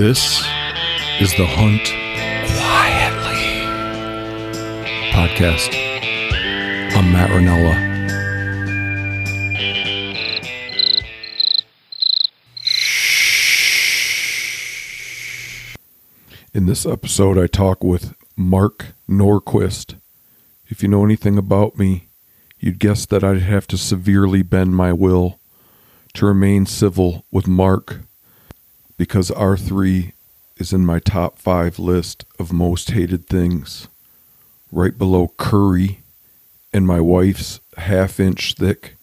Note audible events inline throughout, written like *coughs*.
This is the Hunt Quietly podcast. I'm Matt Ranella. In this episode, I talk with Mark Norquist. If you know anything about me, you'd guess that I'd have to severely bend my will to remain civil with Mark because R3 is in my top five list of most hated things, right below curry and my wife's half inch thick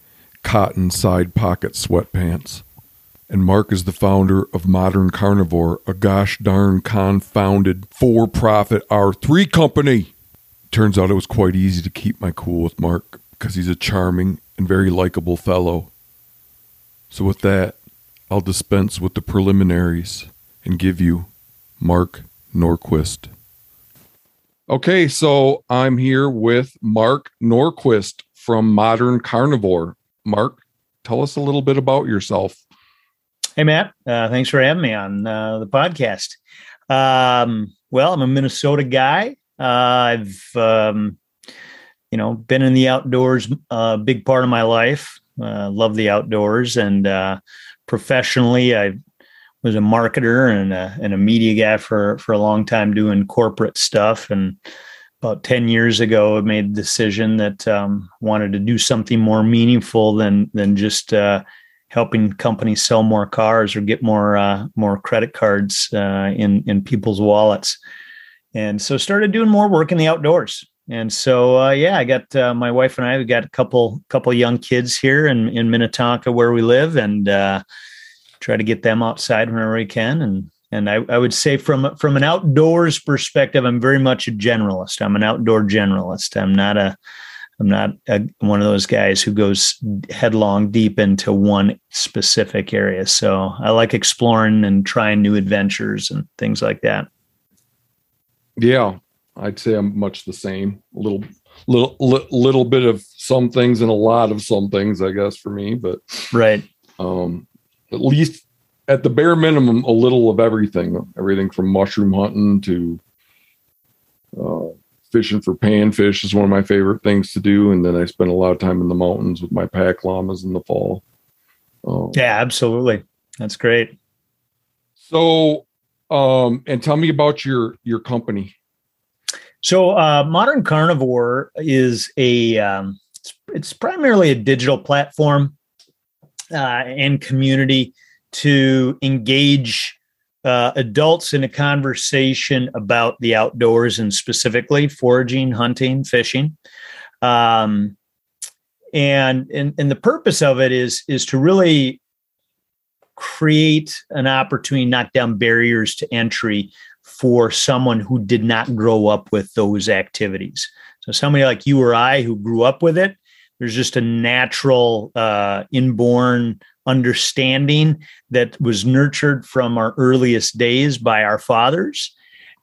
cotton side pocket sweatpants. And Mark is the founder of Modern Carnivore, a gosh darn confounded for profit R3 company. Turns out it was quite easy to keep my cool with Mark because he's a charming and very likable fellow. So, with that, I'll dispense with the preliminaries and give you Mark Norquist. Okay, so I'm here with Mark Norquist from Modern Carnivore. Mark, tell us a little bit about yourself. Hey, Matt. Uh, thanks for having me on uh, the podcast. Um, well, I'm a Minnesota guy. Uh, I've, um, you know, been in the outdoors a uh, big part of my life. Uh, love the outdoors and uh, professionally, I was a marketer and a, and a media guy for for a long time doing corporate stuff. And about ten years ago, I made the decision that um, wanted to do something more meaningful than than just uh, helping companies sell more cars or get more uh, more credit cards uh, in in people's wallets. And so started doing more work in the outdoors. And so, uh, yeah, I got uh, my wife and I. We got a couple couple young kids here in in Minnetonka where we live, and uh, try to get them outside whenever we can. And and I, I would say from from an outdoors perspective, I'm very much a generalist. I'm an outdoor generalist. I'm not a I'm not a, one of those guys who goes headlong deep into one specific area. So I like exploring and trying new adventures and things like that. Yeah, I'd say I'm much the same. A little, little, li- little bit of some things and a lot of some things, I guess, for me. But right, um, at least at the bare minimum, a little of everything. Everything from mushroom hunting to uh, fishing for panfish is one of my favorite things to do. And then I spend a lot of time in the mountains with my pack llamas in the fall. Um, yeah, absolutely. That's great. So, um, and tell me about your your company. So, uh, Modern Carnivore is a um, it's, it's, primarily a digital platform uh, and community to engage uh, adults in a conversation about the outdoors and specifically foraging, hunting, fishing. Um, and, and and the purpose of it is is to really create an opportunity, knock down barriers to entry for someone who did not grow up with those activities. So somebody like you or I who grew up with it, there's just a natural uh, inborn understanding that was nurtured from our earliest days by our fathers,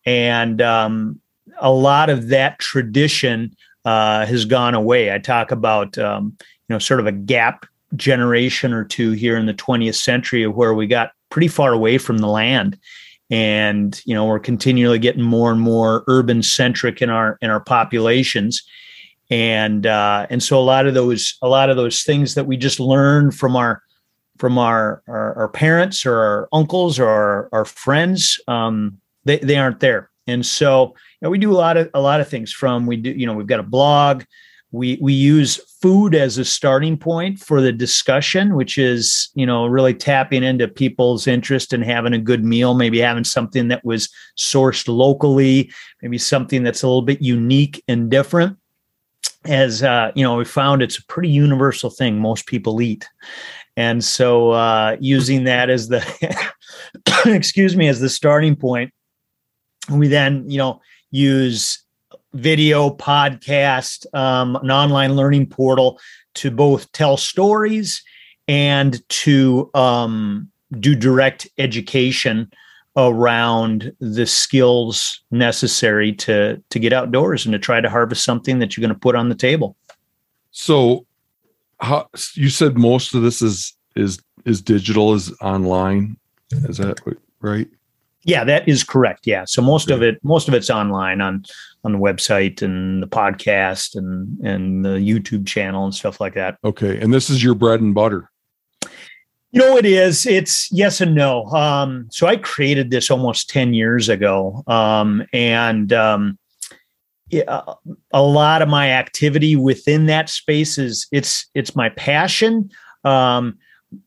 and um, a lot of that tradition uh, has gone away. I talk about um, you know sort of a gap generation or two here in the 20th century of where we got pretty far away from the land and you know we're continually getting more and more urban centric in our in our populations. And uh, and so a lot of those a lot of those things that we just learned from our from our our, our parents or our uncles or our, our friends um, they, they aren't there. And so you know, we do a lot of a lot of things from we do you know we've got a blog we we use food as a starting point for the discussion which is you know really tapping into people's interest in having a good meal maybe having something that was sourced locally maybe something that's a little bit unique and different. As uh, you know we found it's a pretty universal thing most people eat. And so uh, using that as the *coughs* excuse me as the starting point we then you know use video podcast, um, an online learning portal to both tell stories and to um, do direct education around the skills necessary to to get outdoors and to try to harvest something that you're going to put on the table. So, how, you said most of this is is is digital, is online. Is that right? Yeah, that is correct. Yeah. So most of it, most of it's online on on the website and the podcast and and the YouTube channel and stuff like that. Okay. And this is your bread and butter. You know, it is. It's yes and no. Um, so I created this almost 10 years ago. Um, and um, a lot of my activity within that space is it's it's my passion. Um,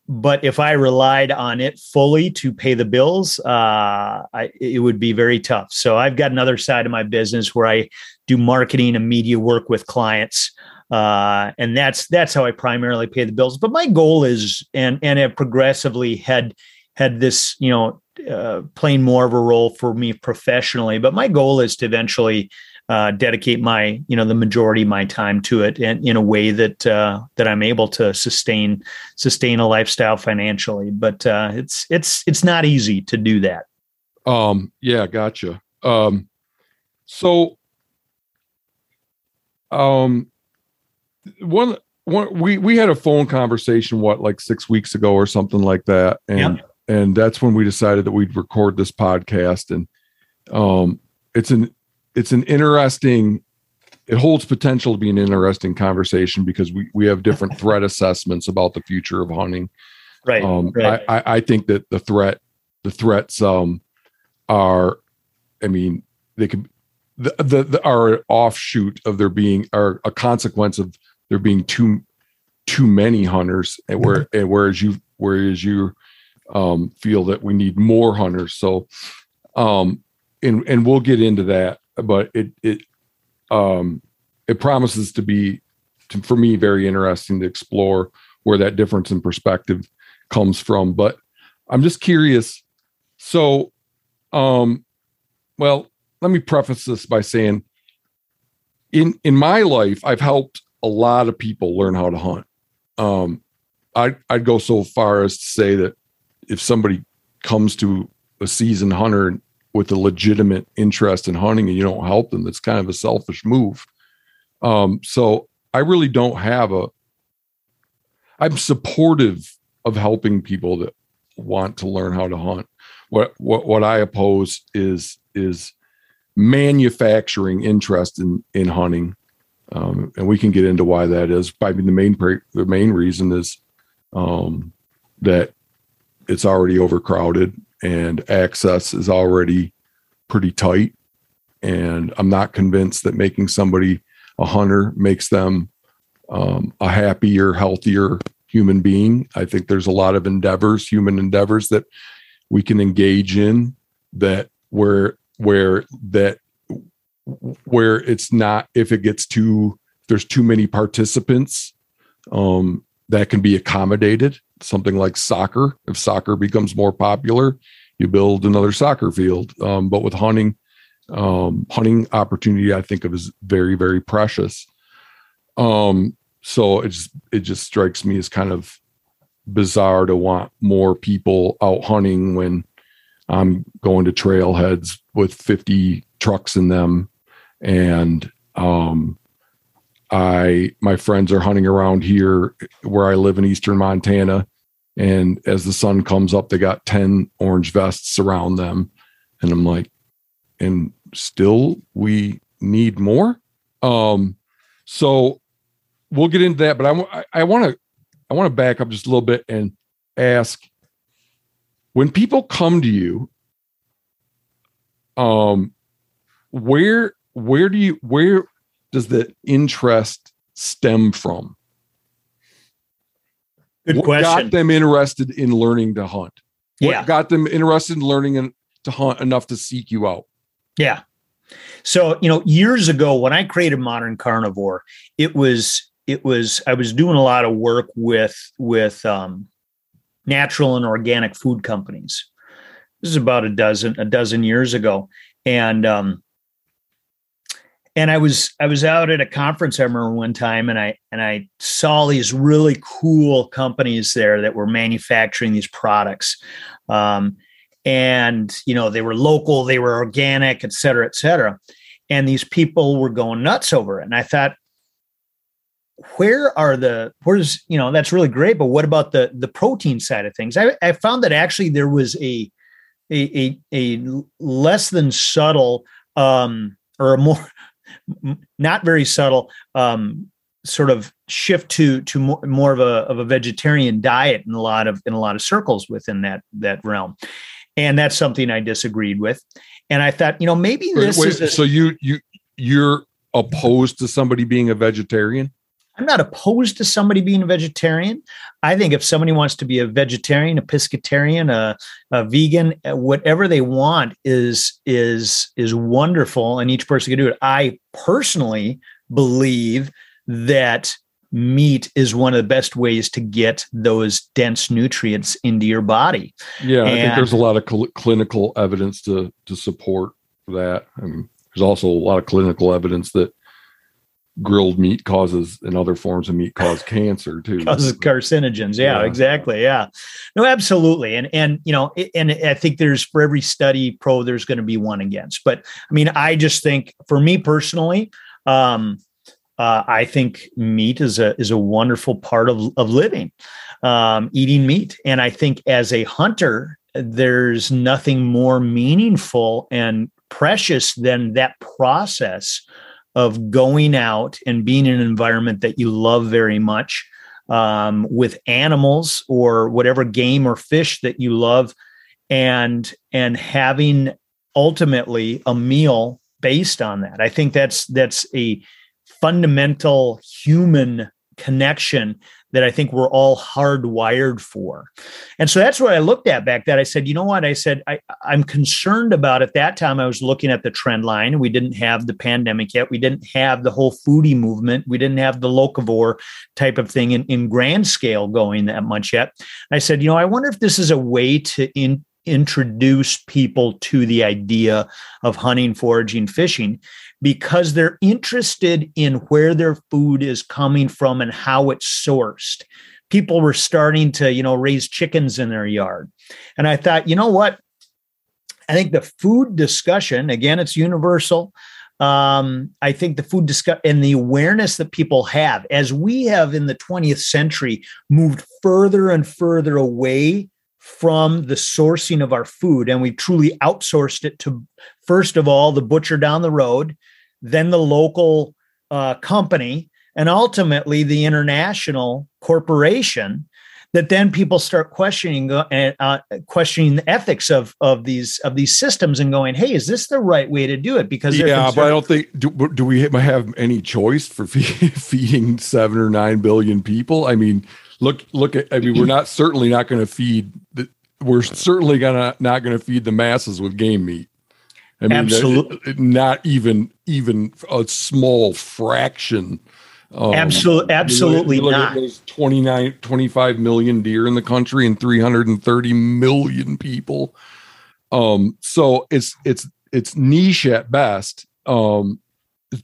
but if I relied on it fully to pay the bills, uh, I, it would be very tough. So I've got another side of my business where I do marketing and media work with clients, uh, and that's that's how I primarily pay the bills. But my goal is, and and have progressively had had this, you know, uh, playing more of a role for me professionally. But my goal is to eventually uh, dedicate my you know the majority of my time to it in, in a way that uh, that I'm able to sustain sustain a lifestyle financially. But uh, it's it's it's not easy to do that. Um. Yeah. Gotcha. Um. So. Um. One. One. We we had a phone conversation. What like six weeks ago or something like that, and yep. and that's when we decided that we'd record this podcast and um it's an it's an interesting it holds potential to be an interesting conversation because we, we have different *laughs* threat assessments about the future of hunting. Right. Um, right. I, I think that the threat, the threats, um, are, I mean, they could, the, the, the are offshoot of there being, are a consequence of there being too, too many hunters and where, mm-hmm. and whereas you, whereas you, um, feel that we need more hunters. So, um, and, and we'll get into that but it it um it promises to be to, for me very interesting to explore where that difference in perspective comes from but i'm just curious. So um well let me preface this by saying in in my life i've helped a lot of people learn how to hunt. Um i i'd go so far as to say that if somebody comes to a seasoned hunter with a legitimate interest in hunting and you don't help them, that's kind of a selfish move. Um, so I really don't have a, I'm supportive of helping people that want to learn how to hunt. What, what, what I oppose is, is manufacturing interest in, in hunting. Um, and we can get into why that is. I mean, the main, the main reason is, um, that it's already overcrowded and access is already pretty tight. And I'm not convinced that making somebody a hunter makes them um, a happier, healthier human being. I think there's a lot of endeavors, human endeavors that we can engage in that where where that where it's not if it gets too there's too many participants um, that can be accommodated something like soccer. If soccer becomes more popular you build another soccer field. Um, but with hunting um, hunting opportunity i think of as very very precious. Um, so it just it just strikes me as kind of bizarre to want more people out hunting when i'm going to trailheads with 50 trucks in them. And um, I my friends are hunting around here where I live in eastern Montana and as the sun comes up they got 10 orange vests around them and I'm like and still we need more um so we'll get into that but I I want to I want to back up just a little bit and ask when people come to you um where where do you where does the interest stem from? Good what question. got them interested in learning to hunt? What yeah. got them interested in learning to hunt enough to seek you out? Yeah. So, you know, years ago when I created Modern Carnivore, it was it was I was doing a lot of work with with um, natural and organic food companies. This is about a dozen a dozen years ago, and um, and I was I was out at a conference I remember one time and I and I saw these really cool companies there that were manufacturing these products. Um, and you know they were local, they were organic, et cetera, et cetera. And these people were going nuts over it. And I thought, where are the where's you know that's really great, but what about the the protein side of things? I, I found that actually there was a a, a, a less than subtle um, or a more not very subtle um, sort of shift to to more, more of a of a vegetarian diet in a lot of in a lot of circles within that that realm. And that's something i disagreed with. And i thought you know maybe this wait, is a, so you you you're opposed to somebody being a vegetarian I'm not opposed to somebody being a vegetarian. I think if somebody wants to be a vegetarian, a pescatarian, a, a vegan, uh, whatever they want is is is wonderful, and each person can do it. I personally believe that meat is one of the best ways to get those dense nutrients into your body. Yeah, and, I think there's a lot of cl- clinical evidence to to support that. And there's also a lot of clinical evidence that grilled meat causes and other forms of meat cause cancer too. *laughs* Causes carcinogens. Yeah, yeah, exactly. Yeah. No absolutely. And and you know and i think there's for every study pro there's going to be one against. But i mean i just think for me personally um uh, I think meat is a is a wonderful part of of living, um, eating meat, and I think as a hunter, there's nothing more meaningful and precious than that process of going out and being in an environment that you love very much um, with animals or whatever game or fish that you love and and having ultimately a meal based on that. I think that's that's a fundamental human connection that I think we're all hardwired for. And so that's what I looked at back then. I said, you know what? I said, I, I'm concerned about at that time. I was looking at the trend line. We didn't have the pandemic yet. We didn't have the whole foodie movement. We didn't have the locavore type of thing in, in grand scale going that much yet. I said, you know, I wonder if this is a way to in, introduce people to the idea of hunting, foraging, fishing because they're interested in where their food is coming from and how it's sourced. People were starting to, you know, raise chickens in their yard. And I thought, you know what? I think the food discussion, again, it's universal. Um, I think the food discussion and the awareness that people have as we have in the 20th century moved further and further away from the sourcing of our food and we truly outsourced it to first of all the butcher down the road then the local uh, company and ultimately the international corporation that then people start questioning uh, uh, questioning the ethics of of these of these systems and going hey is this the right way to do it? Because yeah but i don't think do, do we have any choice for *laughs* feeding seven or nine billion people? I mean look look at i mean we're not certainly not going to feed the, we're certainly gonna not going to feed the masses with game meat. I mean absolutely not even even a small fraction um, absolutely absolutely you not. there's 29 25 million deer in the country and 330 million people. Um so it's it's it's niche at best um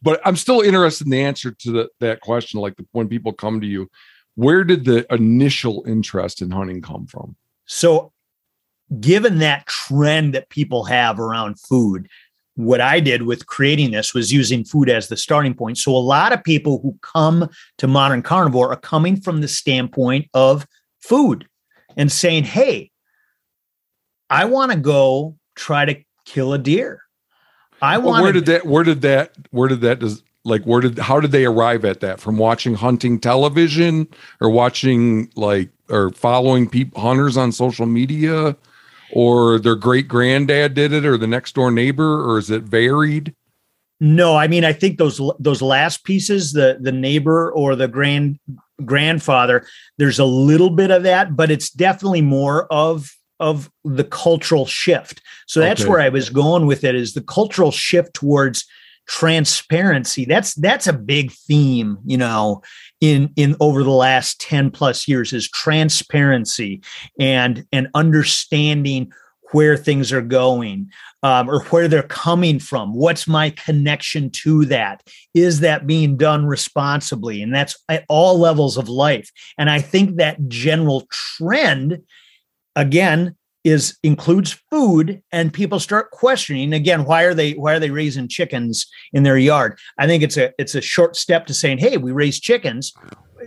but i'm still interested in the answer to the, that question like the, when people come to you where did the initial interest in hunting come from? So, given that trend that people have around food, what I did with creating this was using food as the starting point. So, a lot of people who come to modern carnivore are coming from the standpoint of food and saying, Hey, I want to go try to kill a deer. I want. Well, where did that? Where did that? Where did that? Like where did how did they arrive at that? From watching hunting television or watching like or following people hunters on social media? Or their great granddad did it or the next door neighbor or is it varied? No i mean i think those those last pieces the the neighbor or the grand grandfather there's a little bit of that but it's definitely more of of the cultural shift. So that's okay. where i was going with it is the cultural shift towards transparency. That's that's a big theme you know in in over the last 10 plus years is transparency and and understanding where things are going um, or where they're coming from. What's my connection to that? Is that being done responsibly? And that's at all levels of life. And i think that general trend again is includes food and people start questioning again why are they why are they raising chickens in their yard i think it's a it's a short step to saying hey we raise chickens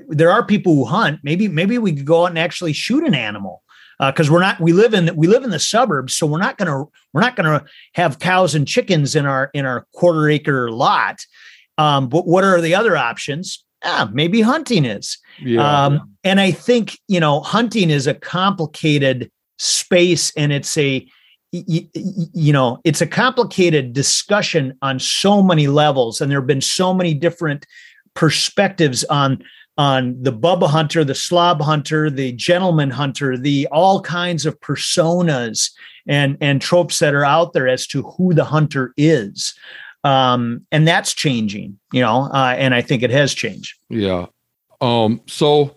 there are people who hunt maybe maybe we could go out and actually shoot an animal because uh, we're not we live in we live in the suburbs, so we're not gonna we're not gonna have cows and chickens in our in our quarter acre lot. Um, but what are the other options? Ah, maybe hunting is. Yeah. Um, and I think you know hunting is a complicated space, and it's a you, you know it's a complicated discussion on so many levels, and there have been so many different perspectives on on the Bubba hunter, the slob hunter, the gentleman hunter, the all kinds of personas and and tropes that are out there as to who the hunter is. Um, and that's changing, you know, uh, and I think it has changed. Yeah. Um, so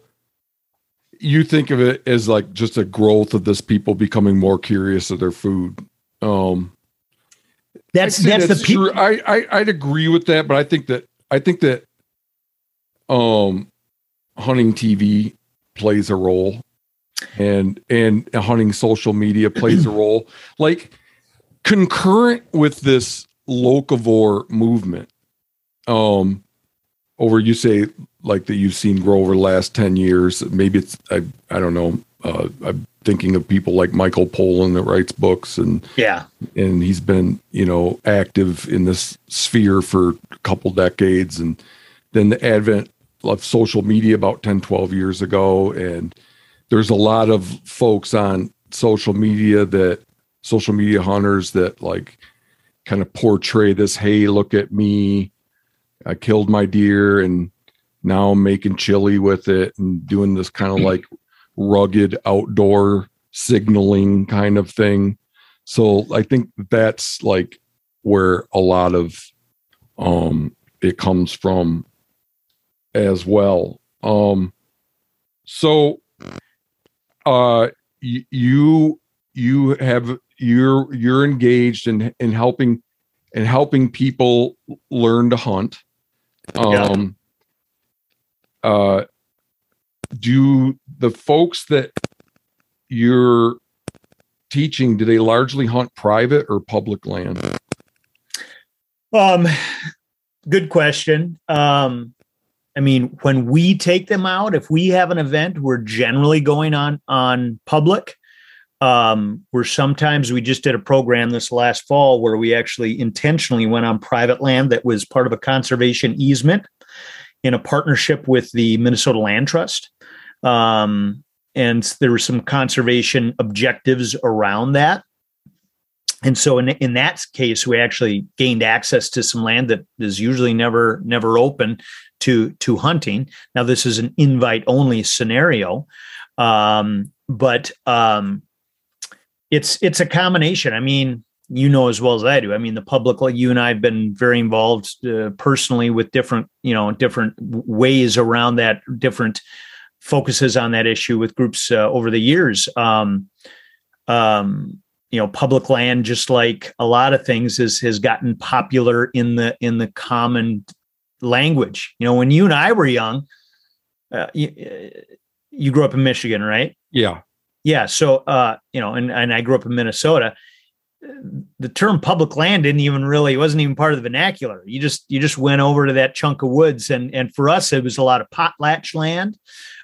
you think of it as like just a growth of this people becoming more curious of their food. Um, that's that's, that's, the true. I, I I'd agree with that, but I think that I think that um hunting TV plays a role and and hunting social media plays a role like concurrent with this locavore movement um over you say like that you've seen grow over the last 10 years maybe it's i, I don't know uh, i'm thinking of people like michael pollan that writes books and yeah and he's been you know active in this sphere for a couple decades and then the advent of social media about 10, 12 years ago. And there's a lot of folks on social media that social media hunters that like kind of portray this, hey, look at me. I killed my deer and now I'm making chili with it and doing this kind of like rugged outdoor signaling kind of thing. So I think that's like where a lot of um it comes from as well. Um, so, uh, y- you you have you're you're engaged in in helping in helping people learn to hunt. Um, yeah. Uh, do the folks that you're teaching do they largely hunt private or public land? Um, good question. Um, I mean, when we take them out, if we have an event, we're generally going on on public. Um, we're sometimes we just did a program this last fall where we actually intentionally went on private land that was part of a conservation easement in a partnership with the Minnesota Land Trust. Um, and there were some conservation objectives around that. And so in, in that case, we actually gained access to some land that is usually never never open to to hunting. Now this is an invite only scenario, um, but um, it's it's a combination. I mean, you know as well as I do. I mean, the public, like you and I have been very involved uh, personally with different you know different ways around that, different focuses on that issue with groups uh, over the years. Um, um, you know public land just like a lot of things is has gotten popular in the in the common language. You know, when you and I were young, uh, you, uh, you grew up in Michigan, right? Yeah. Yeah. So, uh, you know, and, and I grew up in Minnesota. The term public land didn't even really wasn't even part of the vernacular. You just you just went over to that chunk of woods, and and for us it was a lot of Potlatch land,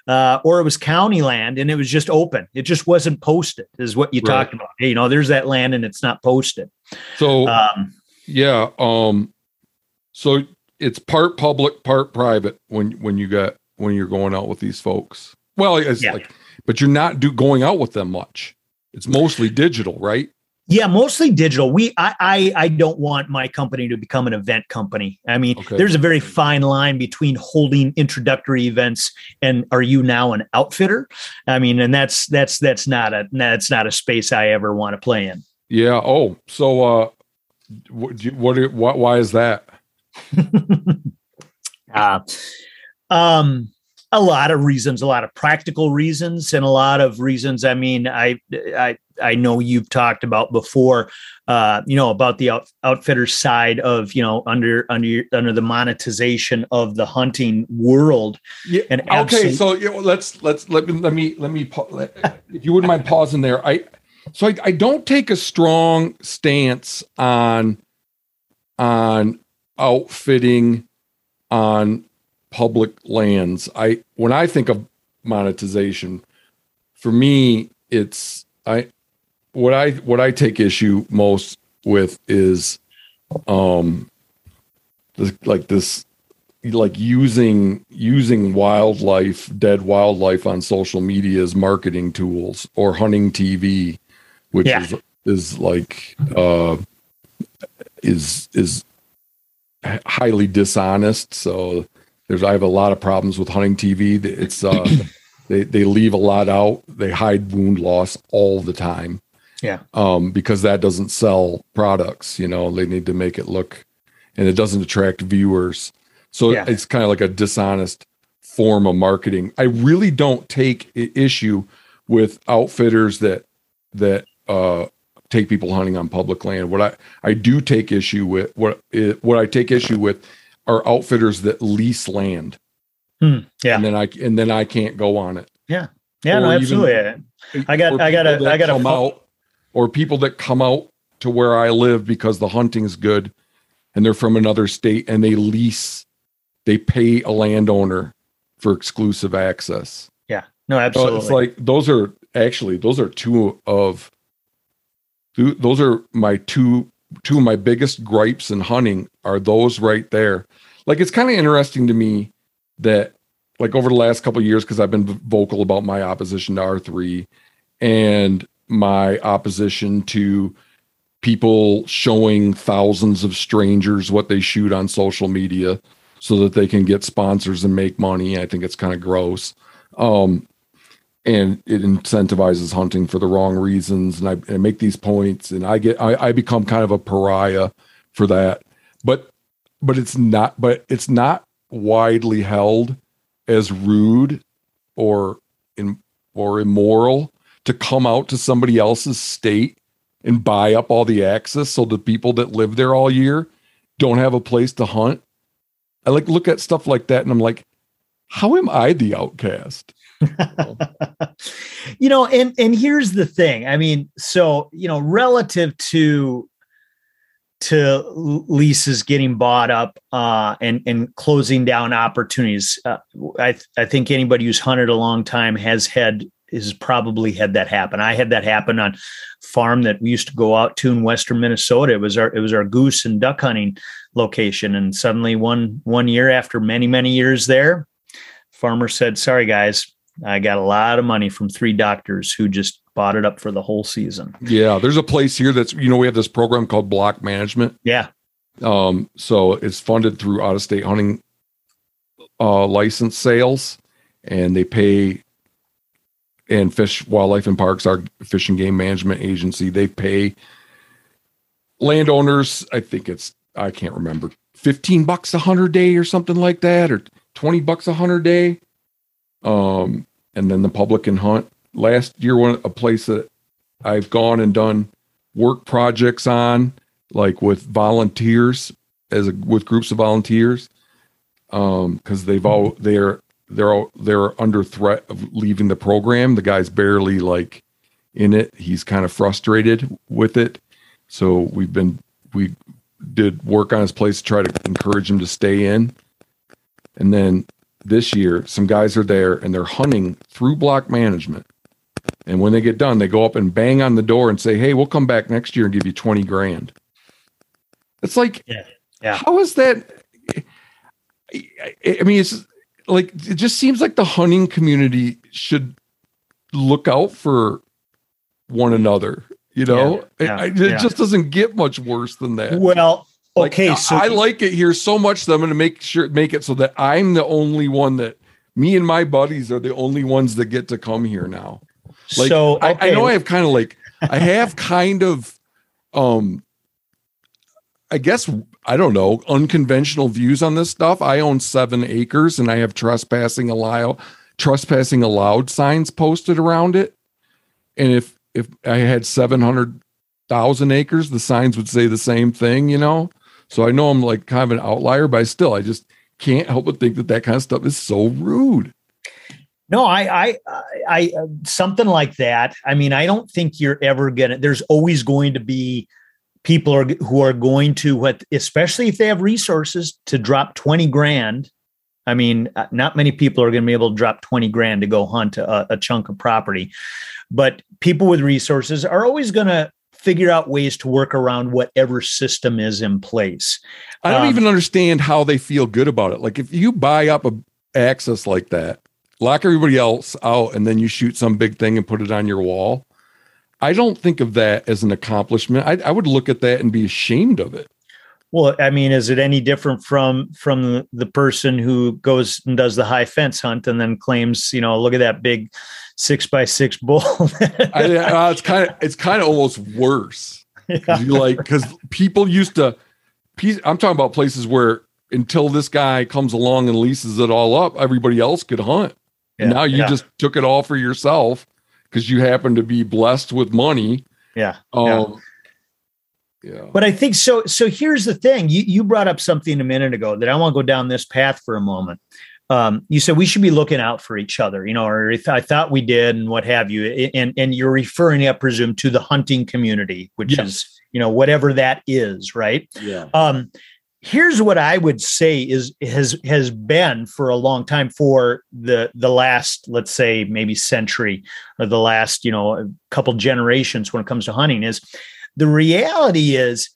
uh, or it was county land, and it was just open. It just wasn't posted. Is what you right. talked about. Hey, you know, there's that land, and it's not posted. So, um, yeah. Um, so it's part public, part private when when you got when you're going out with these folks. Well, it's yeah. like, but you're not do going out with them much. It's mostly digital, right? Yeah, mostly digital. We I I, I don't want my company to become an event company. I mean, okay. there's a very fine line between holding introductory events and are you now an outfitter? I mean, and that's that's that's not a that's not a space I ever want to play in. Yeah. Oh, so uh, what do you, what, what why is that? uh, *laughs* um, a lot of reasons, a lot of practical reasons, and a lot of reasons. I mean, I I I know you've talked about before, uh, you know, about the out, outfitter side of you know under under under the monetization of the hunting world. Yeah. And okay, so you know, let's let's let me let me let me if you wouldn't mind *laughs* pausing there. I so I, I don't take a strong stance on on outfitting on public lands. I when I think of monetization, for me, it's I what I what I take issue most with is um this, like this like using using wildlife dead wildlife on social media as marketing tools or hunting tv which Yeah. is is like uh is is highly dishonest so there's i have a lot of problems with hunting tv it's uh *coughs* they they leave a lot out. They hide wound loss all the time. Yeah. um because that doesn't sell products you know they need to make it look and it doesn't attract viewers. So Yeah. it's kind of like a dishonest form of marketing. I really don't take issue with outfitters that that uh take people hunting on public land. What i i do take issue with what i- what i take issue with are outfitters that lease land Hmm, yeah. and then i and then i can't go on it Yeah, Yeah, no, or even- absolutely. I got- I got a- I got a come out or people that come out to where I live because the hunting's good and they're from another state and they lease they pay a landowner for exclusive access. Yeah. No, So absolutely. it's like those are actually those are two of those are my two two of my biggest gripes in hunting are those right there. Like it's kind of interesting to me that like over the last couple years because I've been vocal about my opposition to R3 and my opposition to people showing thousands of strangers what they shoot on social media so that they can get sponsors and make money. I think it's kind of gross. Um, and it incentivizes hunting for the wrong reasons. And I, I make these points, and I get I, I become kind of a pariah for that. But but it's not but it's not widely held as rude or in or immoral to come out to somebody else's state and buy up all the access so the people that live there all year don't have a place to hunt. I like look at stuff like that and I'm like, how am I the outcast? *laughs* you know, and and here's the thing. I mean, so you know, relative to to leases getting bought up uh, and and closing down opportunities, uh, I I think anybody who's hunted a long time has had has probably had that happen. I had that happen on farm that we used to go out to in western Minnesota. It was our it was our goose and duck hunting location, and suddenly one one year after many many years there, farmer said, "Sorry guys, I got a lot of money from three doctors who just bought it up for the whole season." Yeah, there's a place here that's you know we have this program called Block Management. Yeah, Um, so it's funded through out of state hunting uh, license sales, and they pay. And Fish Wildlife and Parks, our fish and game management agency, they pay landowners. I think it's I can't remember fifteen bucks a hundred day or something like that, or twenty bucks a hundred day. Um, and then the public can hunt. Last year, one a place that I've gone and done work projects on, like with volunteers, as a, with groups of volunteers, um, because they've all they're they're all they're under threat of leaving the program. The guy's barely like in it. He's kind of frustrated with it. So we've been we did work on his place to try to encourage him to stay in. And then this year, some guys are there and they're hunting through block management. And when they get done, they go up and bang on the door and say, Hey, we'll come back next year and give you 20 grand. It's like, Yeah. Yeah. how is that? I, mean, it's like, it just seems like the hunting community should look out for one another. You know, Yeah, I- it yeah. just doesn't get much worse than that. well, Like, okay, so I like it here so much that I'm going to make sure make it so that I'm the only one that me and my buddies are the only ones that get to come here now. Like, so I, I know I have kind of like I have *laughs* kind of um I guess I don't know unconventional views on this stuff. I own seven acres and I have trespassing allowed trespassing allowed signs posted around it. And if if I had seven hundred thousand acres, the signs would say the same thing, you know. So I know I'm like kind of an outlier, but I still I just can't help but think that that kind of stuff is so rude. No, I, I, I, uh, something like that. I mean, I don't think you're ever gonna. There's always going to be people are, who are going to what, especially if they have resources to drop twenty grand I mean, uh, not many people are going to be able to drop 20 grand to go hunt a, a chunk of property. But people with resources are always going to figure out ways to work around whatever system is in place. I don't um, even understand how they feel good about it. Like if you buy up a access like that, lock everybody else out, and then you shoot some big thing and put it on your wall. I don't think of that as an accomplishment. I, I would look at that and be ashamed of it. Well, I mean, is it any different from from the person who goes and does the high fence hunt and then claims, you know, look at that big six by six bull? *laughs* I, uh, it's kind of it's kind of almost worse. Yeah. You like because people used to. I'm talking about places where until this guy comes along and leases it all up, everybody else could hunt. Yeah. And now you yeah. just took it all for yourself because you happen to be blessed with money. Yeah. Um, yeah. But I think so. So here's the thing: you you brought up something a minute ago that I want to go down this path for a moment. Um, you said we should be looking out for each other, you know, or I thought we did, and what have you. And and you're referring, I presume, to the hunting community, which yes. is you know whatever that is, right? Yeah. Um, here's what I would say is has has been for a long time for the the last let's say maybe century or the last you know couple generations when it comes to hunting is the reality is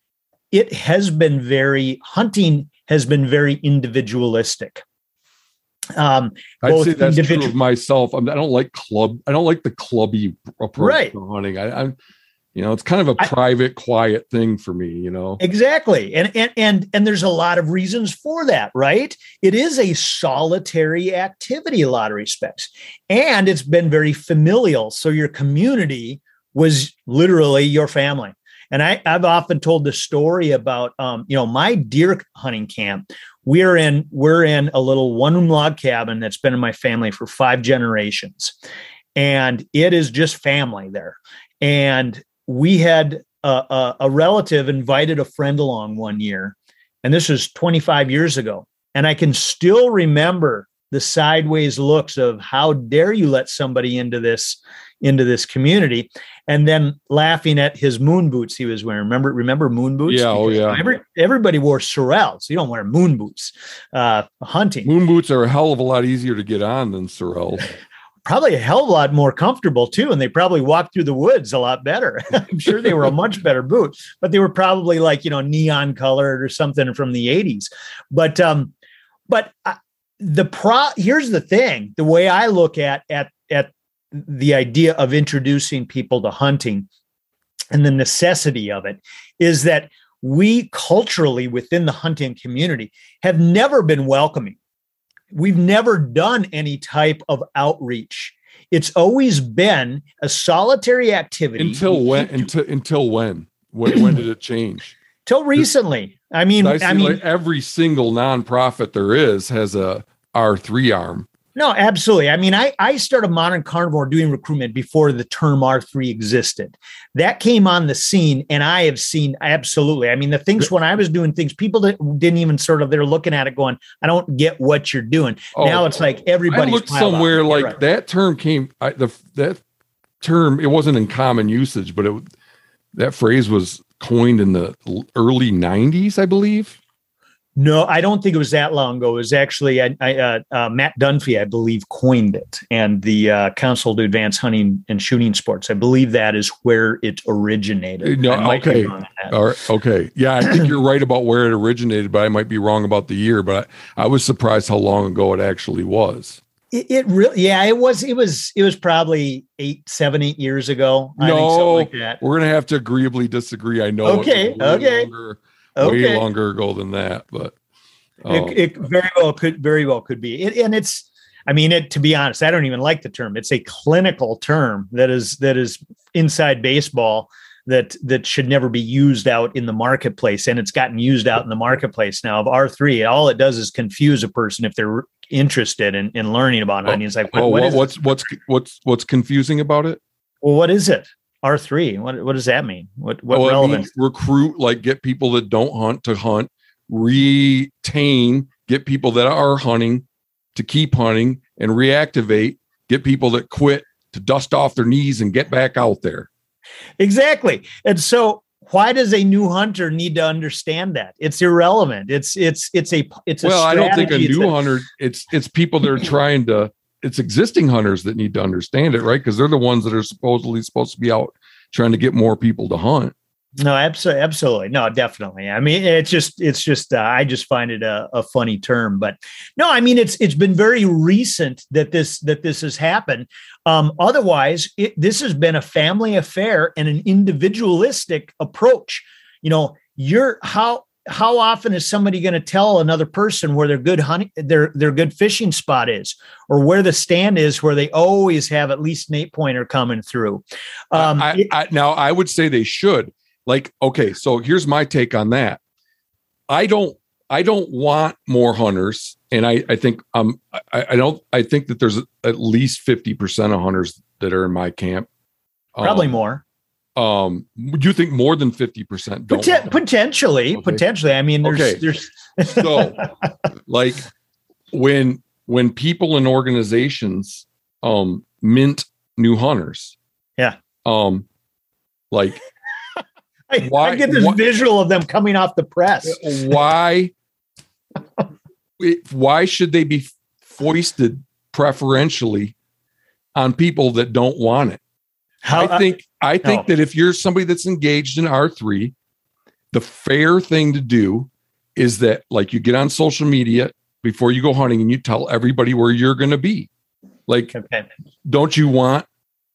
it has been very hunting has been very individualistic. Um, I'd say that's individual- true of myself. I, I don't like club. I don't like the clubby approach right. to hunting. I, I'm, you know, it's kind of a private, quiet thing for me. You know, exactly, and and and and there's a lot of reasons for that, right? It is a solitary activity, a lot of respects, and it's been very familial. So your community was literally your family. And I, have often told the story about, um, you know, my deer hunting camp. We're in we're in a little one room log cabin that's been in my family for five generations, and it is just family there. And we had a, a, a relative invited a friend along one year, and this was 25 years ago. And I can still remember the sideways looks of how dare you let somebody into this into this community and then laughing at his moon boots he was wearing. Remember remember moon boots? Yeah oh yeah. every, everybody wore sorels. You don't wear moon boots uh hunting. Moon boots are a hell of a lot easier to get on than sorels. *laughs* Probably a hell of a lot more comfortable too and they probably walked through the woods a lot better. *laughs* I'm sure they were a much better boot but they were probably like you know neon colored or something from the 80s but um but uh, the pro here's the thing. The way i look at at the idea of introducing people to hunting and the necessity of it is that we culturally within the hunting community have never been welcoming. We've never done any type of outreach. It's always been a solitary activity. Until when? Until until when? When, when did it change? Till recently. I mean, I, I mean, like every single nonprofit there is has a R three arm. No, absolutely. I mean, I, I started Modern Carnivore doing recruitment before the term R3 existed. That came on the scene, and I have seen absolutely. I mean, the things when I was doing things, people that didn't even sort of they're looking at it going, I don't get what you're doing. Oh, now it's like everybody looked somewhere like right. that term came I, the that term, it wasn't in common usage, but it that phrase was coined in the early 90s, I believe. No, I don't think it was that long ago. It was actually I, I, uh, uh, Matt Dunfee, I believe, coined it, and the uh, Council to Advance Hunting and Shooting Sports. I believe that is where it originated. No, okay, all right, okay, yeah, I think you're right about where it originated, but I might be wrong about the year. But I, I was surprised how long ago it actually was. It, it, really, yeah, it was. It was. It was probably eight, seven, eight years ago. no, like we're gonna have to agreeably disagree. I know. Okay. Okay. Longer, okay. way longer ago than that, but oh. it, um, it, very well could very well could be. It, and it's I mean, it to be honest, I don't even like the term. It's a clinical term that is that is inside baseball that that should never be used out in the marketplace and it's gotten used out in the marketplace now of r3 all it does is confuse a person if they're interested in, in learning about it. Oh, like what, oh, what what's what's what's what's confusing about it well what is it R three. What what does that mean? What what oh, well, relevance? recruit like get people that don't hunt to hunt, retain, get people that are hunting to keep hunting, and reactivate, get people that quit to dust off their knees and get back out there. Exactly. And so why does a new hunter need to understand that? It's irrelevant. It's it's it's a it's a well, I don't think a new It's hunter. It's it's people that are *clears throat* trying to. It's existing hunters that need to understand it, right? Because they're the ones that are supposedly supposed to be out trying to get more people to hunt. No, absolutely, absolutely, no, definitely. I mean, it's just, it's just, uh, I just find it a, a funny term, but no, I mean, it's it's been very recent that this that this has happened. Um, otherwise, it, this has been a family affair and an individualistic approach. You know, you're how how often is somebody going to tell another person where their good hunting their their good fishing spot is or where the stand is where they always have at least an eight pointer coming through um I, I, now, I would say they should. Like, okay, so here's my take on that. I don't, I don't want more hunters, and I, I think, um, I, I don't, I think that there's at least fifty percent of hunters that are in my camp. probably Um, more Um, do you think more than fifty percent don't? Poten- potentially, Okay. potentially. I mean, there's, Okay. there's. so *laughs* like when when people in organizations um mint new hunters Yeah. um like *laughs* I, Why- I get this why- visual of them coming off the press. why *laughs* it- why should they be foisted preferentially on people that don't want it How i think i think no. that if you're somebody that's engaged in r3 the fair thing to do is that like you get on social media before you go hunting and you tell everybody where you're going to be like okay. don't you want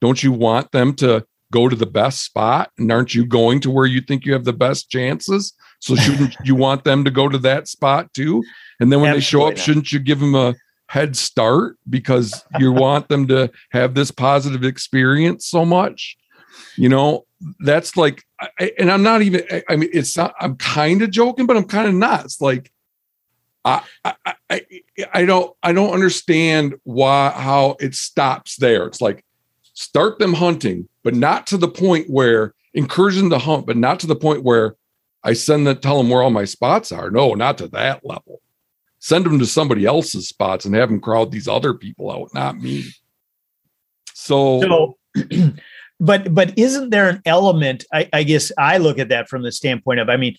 don't you want them to go to the best spot and aren't you going to where you think you have the best chances so shouldn't *laughs* you want them to go to that spot too and then when they show up not. shouldn't you give them a head start because you want them to have this positive experience so much you know that's like I- and i'm not even I- i mean it's not i'm kind of joking but i'm kind of not it's like I, I I I don't I don't understand why how it stops there. It's like start them hunting, but not to the point where encourage the hunt, but not to the point where I send them tell them where all my spots are. No, not to that level. Send them to somebody else's spots and have them crowd these other people out, not me. So, So, *clears throat* but but isn't there an element? I, I guess I look at that from the standpoint of, I mean,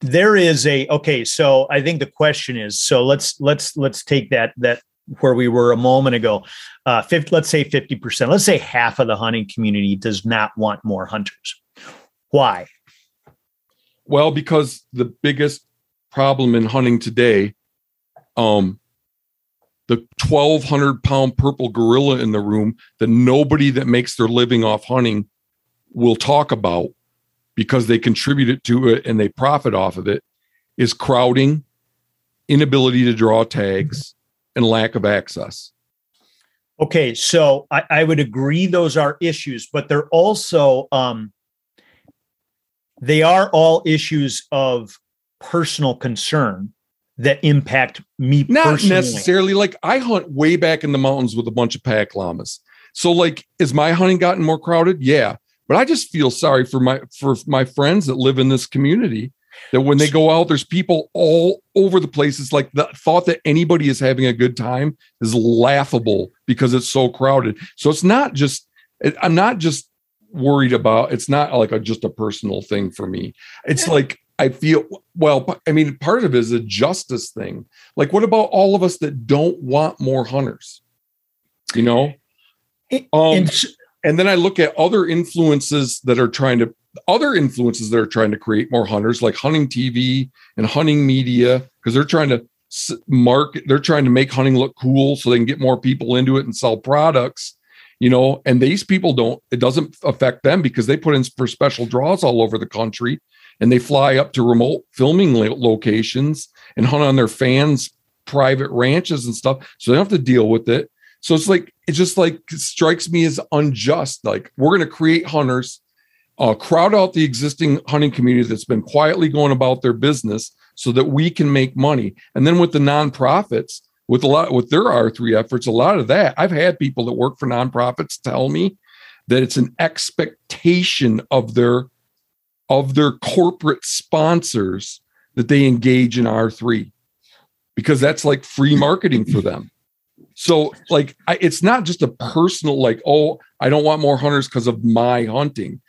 there is a okay. So I think the question is, so let's let's let's take that that where we were a moment ago. Uh, 50, let's say fifty percent. Let's say half of the hunting community does not want more hunters. Why? well, because the biggest problem in hunting today, um, the 1200 pound purple gorilla in the room that nobody that makes their living off hunting will talk about because they contributed to it and they profit off of it is crowding, inability to draw tags, and lack of access. Okay, so I, I would agree those are issues, but they're also um, they are all issues of personal concern that impact me Not personally. necessarily like I hunt way back in the mountains with a bunch of pack llamas. So like is my hunting gotten more crowded? Yeah. But I just feel sorry for my for my friends that live in this community that when they go out, there's people all over the place. It's like the thought that anybody is having a good time is laughable because it's so crowded. So it's not just it- I'm not just worried about it's not like a just a personal thing for me. It's like I feel well, I mean, part of it is a justice thing. Like, what about all of us that don't want more hunters? You know? Um, and and then I look at other influences that are trying to other influences that are trying to create more hunters, like hunting TV and hunting media, because they're trying to market, they're trying to make hunting look cool so they can get more people into it and sell products. You know, and these people don't, it doesn't affect them because they put in for special draws all over the country and they fly up to remote filming locations and hunt on their fans' private ranches and stuff. So they don't have to deal with it. So it's like it just like strikes me as unjust. Like we're going to create hunters, uh, crowd out the existing hunting community that's been quietly going about their business, so that we can make money. And then with the nonprofits, with a lot with their R three efforts, a lot of that I've had people that work for nonprofits tell me that it's an expectation of their of their corporate sponsors that they engage in R three because that's like free marketing for them. So, like, I, it's not just a personal, like, oh, I don't want more hunters because of my hunting.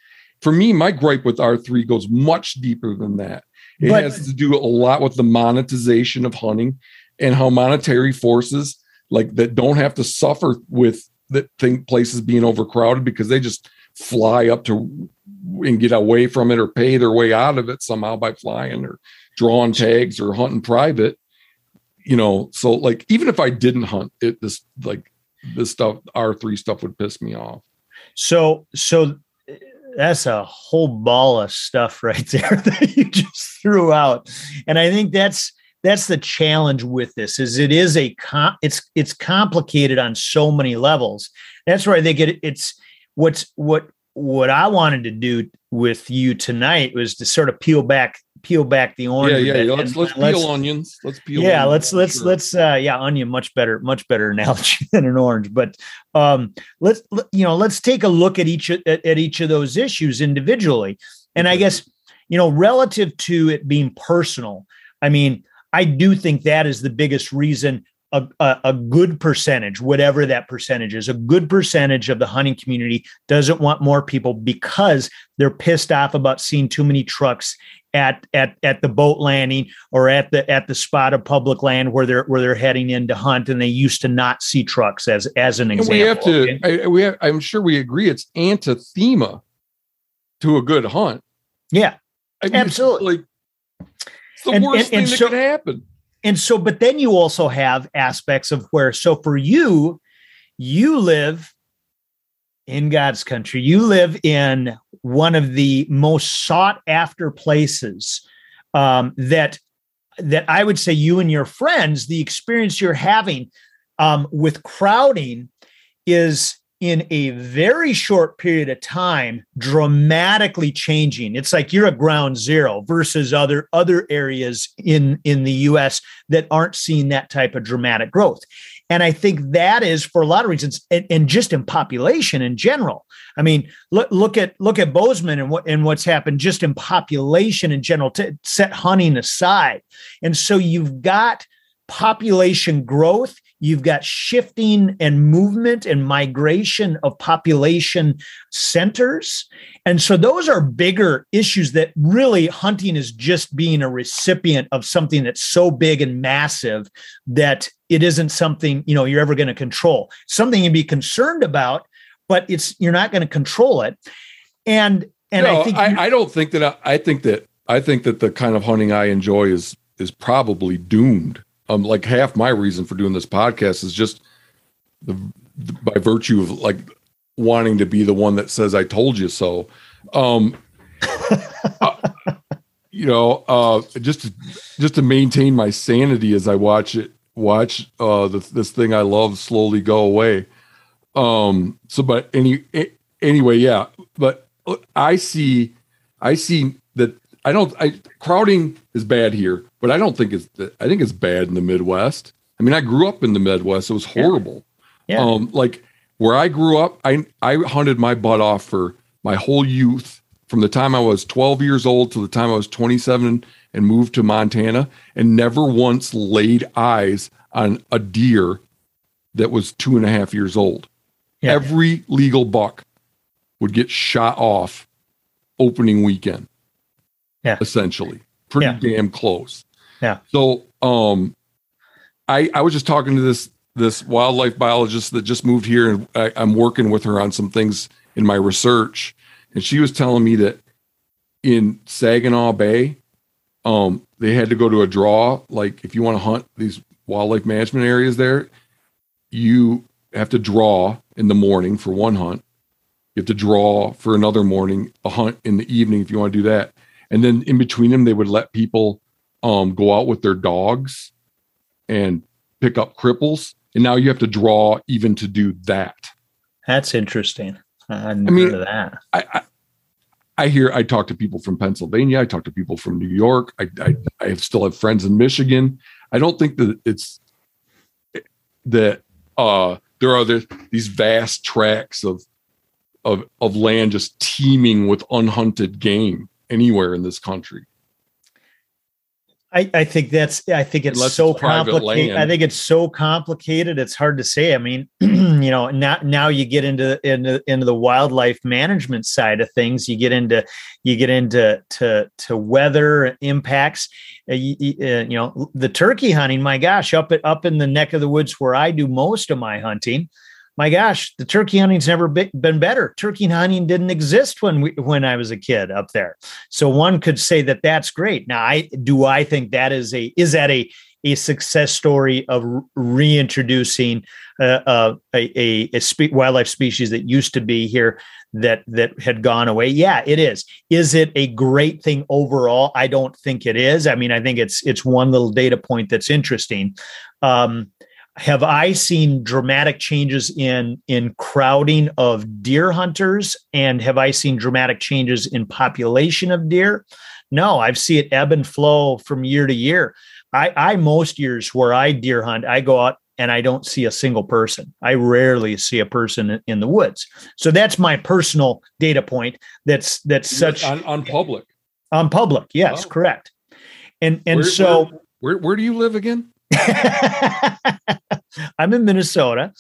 for me, my gripe with R3 goes much deeper than that. It but, has to do a lot with the monetization of hunting and how monetary forces like that don't have to suffer with that think places being overcrowded because they just fly up to and get away from it or pay their way out of it somehow by flying or drawing tags or hunting private you know? So like even if i didn't hunt it this like this stuff r3 stuff would piss me off. So so that's a whole ball of stuff right *laughs* there that you just threw out. And i think that's that's the challenge with this is it is a com- it's it's complicated on so many levels. That's where i think it, it's what's what what i wanted to do with you tonight was to sort of peel back peel back the orange. Yeah, yeah. yeah. Let's let's peel let's, onions. Let's peel. Yeah, onions, let's let's sure. let's uh yeah, onion much better, much better *laughs* analogy than an orange. But um let's you know let's take a look at each at, at each of those issues individually. And I guess you know relative to it being personal, I mean, I do think that is the biggest reason a, a, a, good percentage, whatever that percentage is, a good percentage of the hunting community doesn't want more people because they're pissed off about seeing too many trucks at at at the boat landing or at the at the spot of public land where they're where they're heading in to hunt and they used to not see trucks as as an example. we have to okay? I, we have, I'm sure we agree it's antithema to a good hunt. Yeah. I mean, absolutely. It's like it's the and, worst and, and thing so, that could happen. And so but then you also have aspects of where so for you you live in God's country. You live in one of the most sought after places um, that that I would say you and your friends, the experience you're having um, with crowding is in a very short period of time dramatically changing it's like you're a ground zero versus other other areas in in the US that aren't seeing that type of dramatic growth and I think that is for a lot of reasons, and, and, just in population in general. I mean, look look at look at Bozeman and what and what's happened just in population in general. To set hunting aside, and so you've got population growth You've got shifting and movement and migration of population centers. And so those are bigger issues that really hunting is just being a recipient of something that's so big and massive that it isn't something, you know, you're ever going to control. Something you be concerned about, but it's you're not going to control it. And and no, I think I, I don't think that I, I think that I think that the kind of hunting I enjoy is is probably doomed um, like half my reason for doing this podcast is just the, the, by virtue of like wanting to be the one that says I told you so. Um, *laughs* uh, you know, uh, just to, just to maintain my sanity as I watch it, watch uh, the, this thing I love slowly go away. Um, so, but any anyway, yeah. But I see, I see I don't. I crowding is bad here but I don't think it's I think it's bad in the Midwest. I mean, I grew up in the Midwest. It was horrible. Yeah. yeah. Um, like where I grew up, I I hunted my butt off for my whole youth, from the time I was 12 years old to the time I was 27 and moved to Montana, and never once laid eyes on a deer that was two and a half years old. Yeah. Every legal buck would get shot off opening weekend. Yeah. Essentially. Pretty yeah. damn close. Yeah. So um I I was just talking to this this wildlife biologist that just moved here and I, I'm working with her on some things in my research. And she was telling me that in Saginaw Bay, um, they had to go to a draw. Like if you want to hunt these wildlife management areas there, you have to draw in the morning for one hunt. You have to draw for another morning, a hunt in the evening if you want to do that. And then in between them, they would let people um, go out with their dogs and pick up cripples. And now you have to draw even to do that. That's interesting. I, I mean, that. I, I, I hear I talk to people from Pennsylvania. I talk to people from New York. I, I, I still have friends in Michigan. I don't think that it's that uh, there are the, these vast tracts of of of land just teeming with unhunted game anywhere in this country. I, I think that's I think it's so complicated. I think it's so complicated. It's hard to say. I mean, *clears throat* you know, now now you get into into into the wildlife management side of things. You get into you get into to to weather impacts. Uh, you, you- uh, you know, the turkey hunting. My gosh, up at up in the neck of the woods where I do most of my hunting. My gosh, the turkey hunting's never been better. Turkey hunting didn't exist when we when I was a kid up there. So one could say that that's great. Now, I do I think that is a is that a a success story of reintroducing uh, uh, a a, a spe- wildlife species that used to be here that that had gone away. Yeah, it is. Is it a great thing overall? I don't think it is. I mean, I think it's it's one little data point that's interesting. Um, have I seen dramatic changes in in crowding of deer hunters and have I seen dramatic changes in population of deer? No, I've seen it ebb and flow from year to year. I, I most years where I deer hunt, I go out and I don't see a single person. I rarely see a person in- the woods. So that's my personal data point. That's that's such on, on, on public. public. Yes, Oh. correct. And and Where- so Where where do you live again? *laughs* I'm in Minnesota,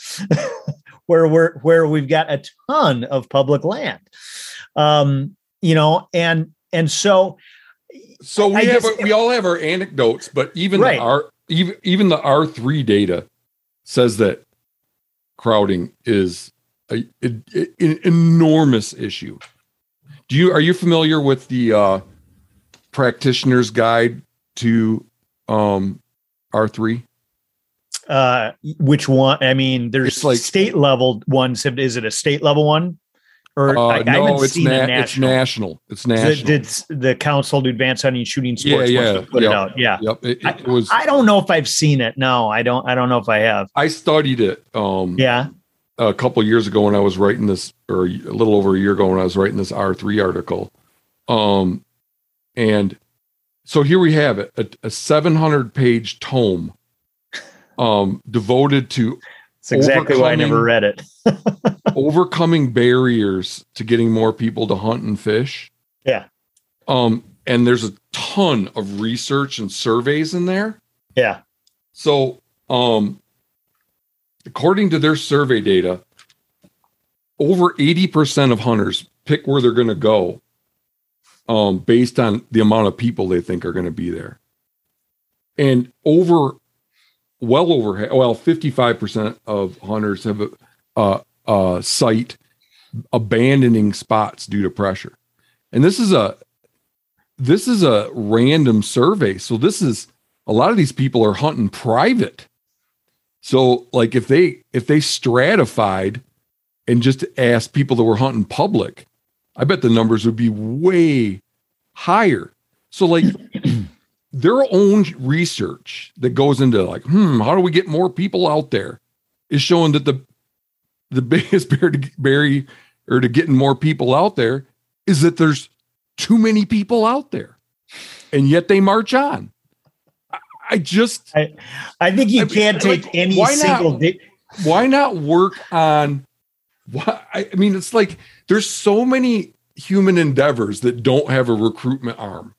*laughs* where we're where we've got a ton of public land. Um, you know, and and so So we I have we all have our anecdotes, but even Right. the R even even the R three data says that crowding is a, a- an enormous issue. Do you are you familiar with the uh, practitioner's guide to um, R three? uh which one i mean there's It's like- state level ones is it a state level one or Uh, I, I haven't it's seen na- a it's national national. It's national. did the council to advance hunting and shooting sports yeah, to put it yeah. out yeah Yep, it, it was. i don't know if i've seen it no i don't i don't know if i have I studied it. Um, yeah a couple years ago when I was writing this, or a little over a year ago when I was writing this R three article, um, and so here we have it, a, a seven hundred page tome, um, devoted to it's exactly why i never overcoming- read it *laughs* overcoming barriers to getting more people to hunt and fish. Yeah. Um, and there's a ton of research and surveys in there. yeah So, um, according to their survey data, over 80% of hunters pick where they're going to go um, based on the amount of people they think are going to be there. And over, well over, well, 55% of hunters have uh, uh, cite abandoning spots due to pressure. And this is a, this is a random survey. So this is, a lot of these people are hunting private. So like if they if they stratified and just asked people that were hunting public, I bet the numbers would be way higher. So like *clears throat* their own research that goes into like, hmm, how do we get more people out there is showing that the the *laughs* biggest barrier to, barrier or to getting more people out there is that there's too many people out there. And yet they march on. I, I just i think you I can't like, take any why not? single why not work on why I mean it's like there's so many human endeavors that don't have a recruitment arm.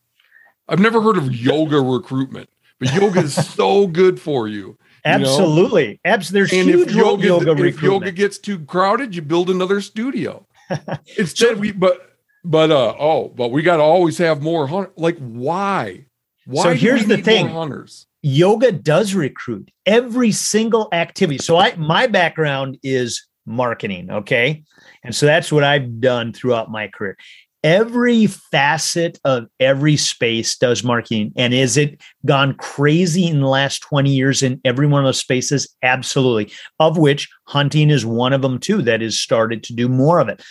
I've never heard of yoga recruitment, but yoga is *laughs* so good for you. you know? absolutely absolutely there's And huge if yoga, yoga, if yoga gets too crowded, you build another studio. *laughs* Instead, we but but uh oh, but we got to always have more hunters. Like why? Why? So here's the thing. hunters. yoga does recruit every single activity. So I my background is marketing, okay? And so that's what I've done throughout my career. Every facet of every space does marketing. And is it gone crazy in the last 20 years in every one of those spaces? Absolutely. Of which hunting is one of them too, that has started to do more of it.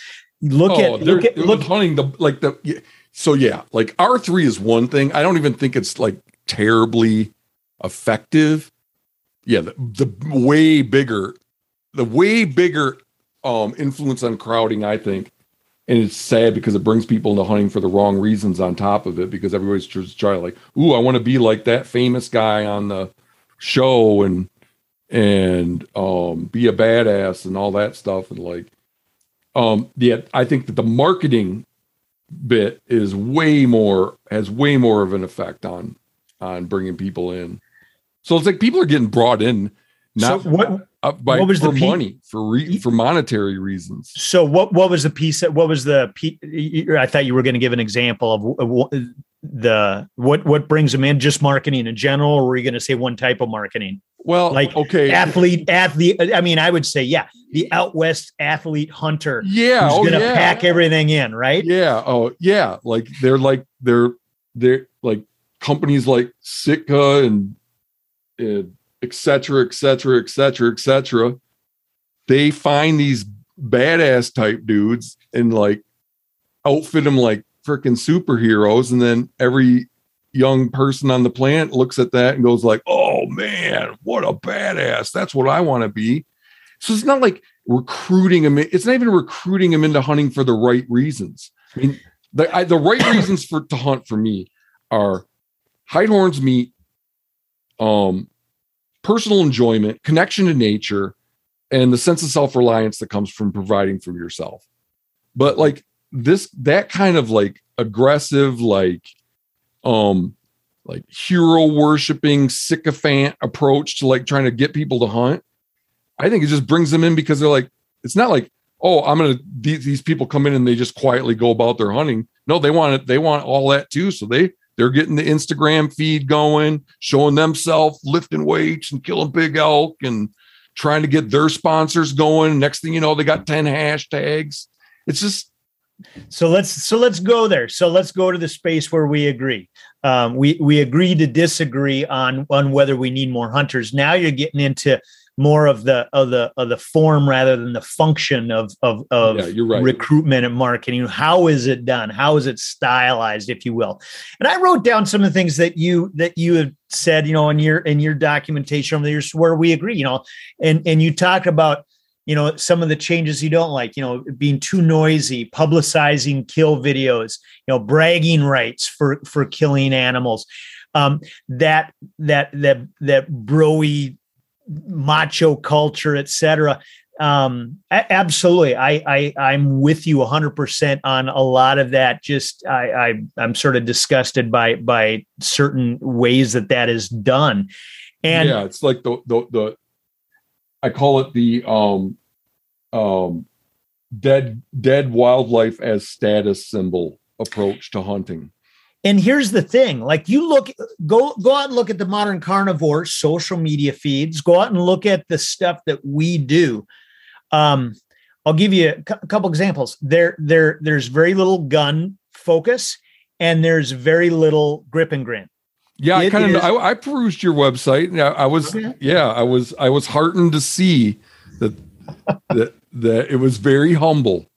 Look oh, at look at look hunting the like the so yeah, like R three is one thing. I don't even think it's like terribly effective. Yeah, the, the way bigger, the way bigger um influence on crowding, I think. And it's sad because it brings people into hunting for the wrong reasons on top of it because everybody's just trying like, ooh, I want to be like that famous guy on the show and and um be a badass and all that stuff and like um yeah i think that the marketing bit is way more has way more of an effect on on bringing people in. So it's like people are getting brought in not so what uh, by what was for the money for re, for monetary reasons. so what what was the piece that what was the pe- I thought you were going to give an example of, what- the what what brings them in just marketing in general or were you going to say one type of marketing Well, Like, okay, athlete athlete I mean I would say yeah the out west athlete hunter yeah, who's oh, going to yeah. pack everything in right Yeah. Oh, yeah. Like they're like they're they're like companies like Sitka and uh, et cetera, et cetera, et cetera, et cetera. They find these badass type dudes and like outfit them like freaking superheroes, and then every young person on the planet looks at that and goes like, "Oh man, what a badass! That's what I want to be." So it's not like recruiting them. It's not even recruiting them into hunting for the right reasons. I mean, the I, the right *coughs* reasons for to hunt for me are hide horns meat, um, personal enjoyment, connection to nature, and the sense of self reliance that comes from providing for yourself. But like this, that kind of like aggressive, like, um, like hero worshiping sycophant approach to like trying to get people to hunt. I think it just brings them in because they're like, it's not like, oh, I'm gonna these, these people come in and they just quietly go about their hunting. No, they want it, they want all that too. So they they're getting the Instagram feed going, showing themselves lifting weights and killing big elk and trying to get their sponsors going. Next thing you know, they got 10 hashtags. It's just So let's so let's go there. So let's go to the space where we agree. Um, we we agree to disagree on on whether we need more hunters. Now you're getting into more of the of the of the form rather than the function of of of Yeah, right. recruitment and marketing. How is it done? How is it stylized, if you will? And I wrote down some of the things that you that you had said, you know, in your in your documentation over the years where we agree, you know, and and you talk about you know some of the changes you don't like you know being too noisy publicizing kill videos you know bragging rights for for killing animals um that that that that broy macho culture etc um absolutely. I i i'm with you 100% on a lot of that. Just i i i'm sort of disgusted by by certain ways that that is done. And yeah, it's like the the the I call it the um um dead dead wildlife as status symbol approach to hunting. And here's the thing: like you look, go go out and look at the modern carnivore social media feeds. Go out and look at the stuff that we do. Um, I'll give you a cou- couple examples. There, there, there's very little gun focus, and there's very little grip and grin. Yeah, I kind of I, I perused your website. and I, I was Okay. yeah, I was I was heartened to see that that that it was very humble.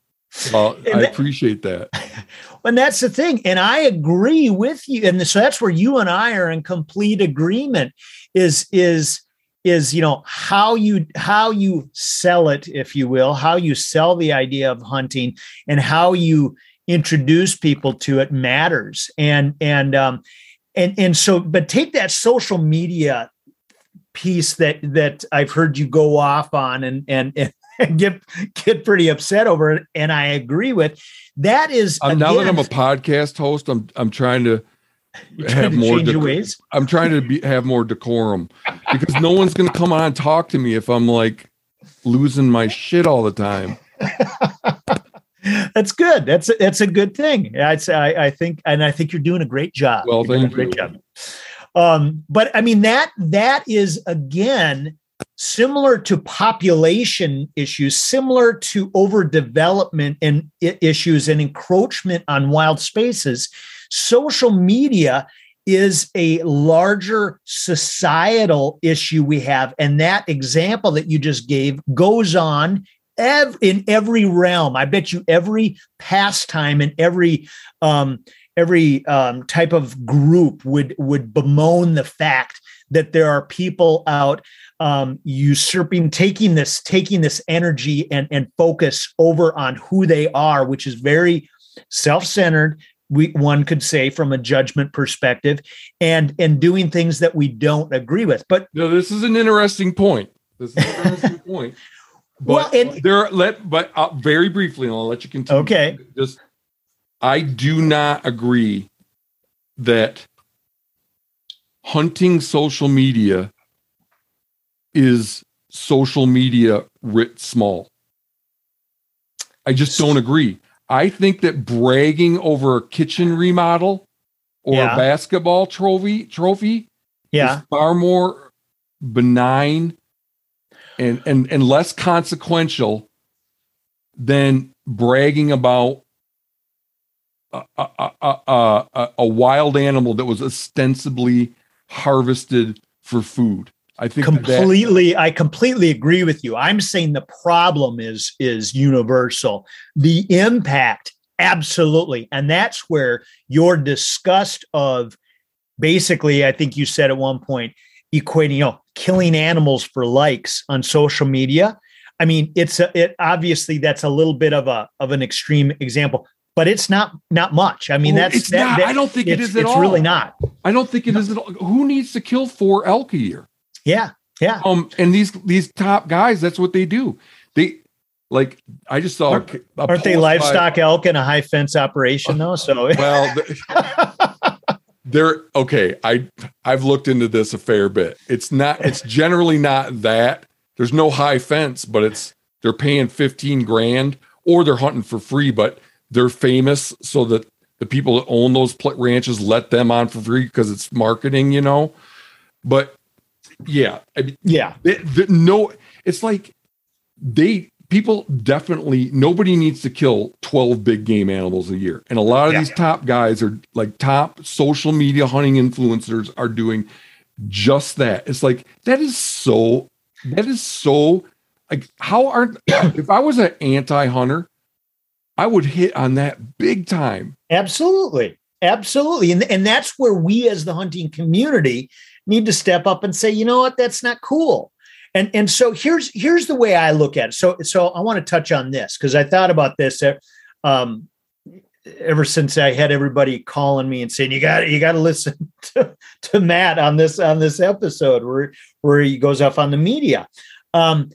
Uh, *laughs* I appreciate that. *laughs* And that's the thing. And I agree with you. And so that's where you and I are in complete agreement. Is is is you know how you how you sell it, if you will, how you sell the idea of hunting, and how you introduce people to it matters. And and um and and so, but take that social media piece that that I've heard you go off on and and. and *laughs* get get pretty upset over it, and I agree with. That is Um, now that I'm a podcast host, I'm I'm trying to *laughs* have to more dec-. I'm trying to be, have more decorum because no one's going to come on and talk to me if I'm like losing my shit all the time. *laughs* That's good. That's a, that's a good thing. I'd say I, I think, and I think you're doing a great job. Well, You're doing thank a great you. job. Um, but I mean that that is again similar to population issues, similar to overdevelopment and issues and encroachment on wild spaces. Social media is a larger societal issue we have, and that example that you just gave goes on ev- in every realm. I bet you every pastime and every um, every um, type of group would would bemoan the fact that there are people out um, usurping, taking this taking this energy and and focus over on who they are, which is very self centered. We, one could say from a judgment perspective and and doing things that we don't agree with but No, this is an interesting point. This is an interesting *laughs* point. But Well, and- there, let but uh, very briefly, and I'll let you continue. Okay. Just, I do not agree that hunting social media is social media writ small. I just don't agree. I think that bragging over a kitchen remodel or Yeah. a basketball trophy trophy Yeah. is far more benign and and and less consequential than bragging about a, a, a, a, a, a wild animal that was ostensibly harvested for food. I think that- completely i completely agree with you i'm saying the problem is is universal the impact absolutely and that's where your disgust of basically i think you said at one point equating you know killing animals for likes on social media i mean it's a, it obviously that's a little bit of a of an extreme example but it's not not much i mean Well, that's it's that- not. that- I don't think it's, at it's all. really not I don't think it is at all. Who needs to kill four elk a year? Yeah yeah Um, and these these top guys, that's what they do. They like I just saw. Aren't- aren't they post by- livestock elk in a high fence operation though so Well, the- *laughs* they're okay. I I've looked into this a fair bit. It's not. It's generally not that. There's no high fence, but it's they're paying fifteen grand or they're hunting for free, but they're famous so that the people that own those ranches let them on for free because it's marketing, you know. But yeah, I mean, yeah the, the, no, it's like they people definitely nobody needs to kill 12 big game animals a year. And a lot of Yeah. these top guys are like top social media hunting influencers are doing just that. It's like that is so that is so like how aren't *coughs* if I was an anti-hunter, I would hit on that big time. Absolutely. Absolutely. And, and that's where we as the hunting community need to step up and say, you know what, that's not cool. And and so here's here's the way I look at it. So so I want to touch on this because I thought about this uh, um, ever since I had everybody calling me and saying you got you got to listen *laughs* to, to Matt on this on this episode where where he goes off on the media. Um,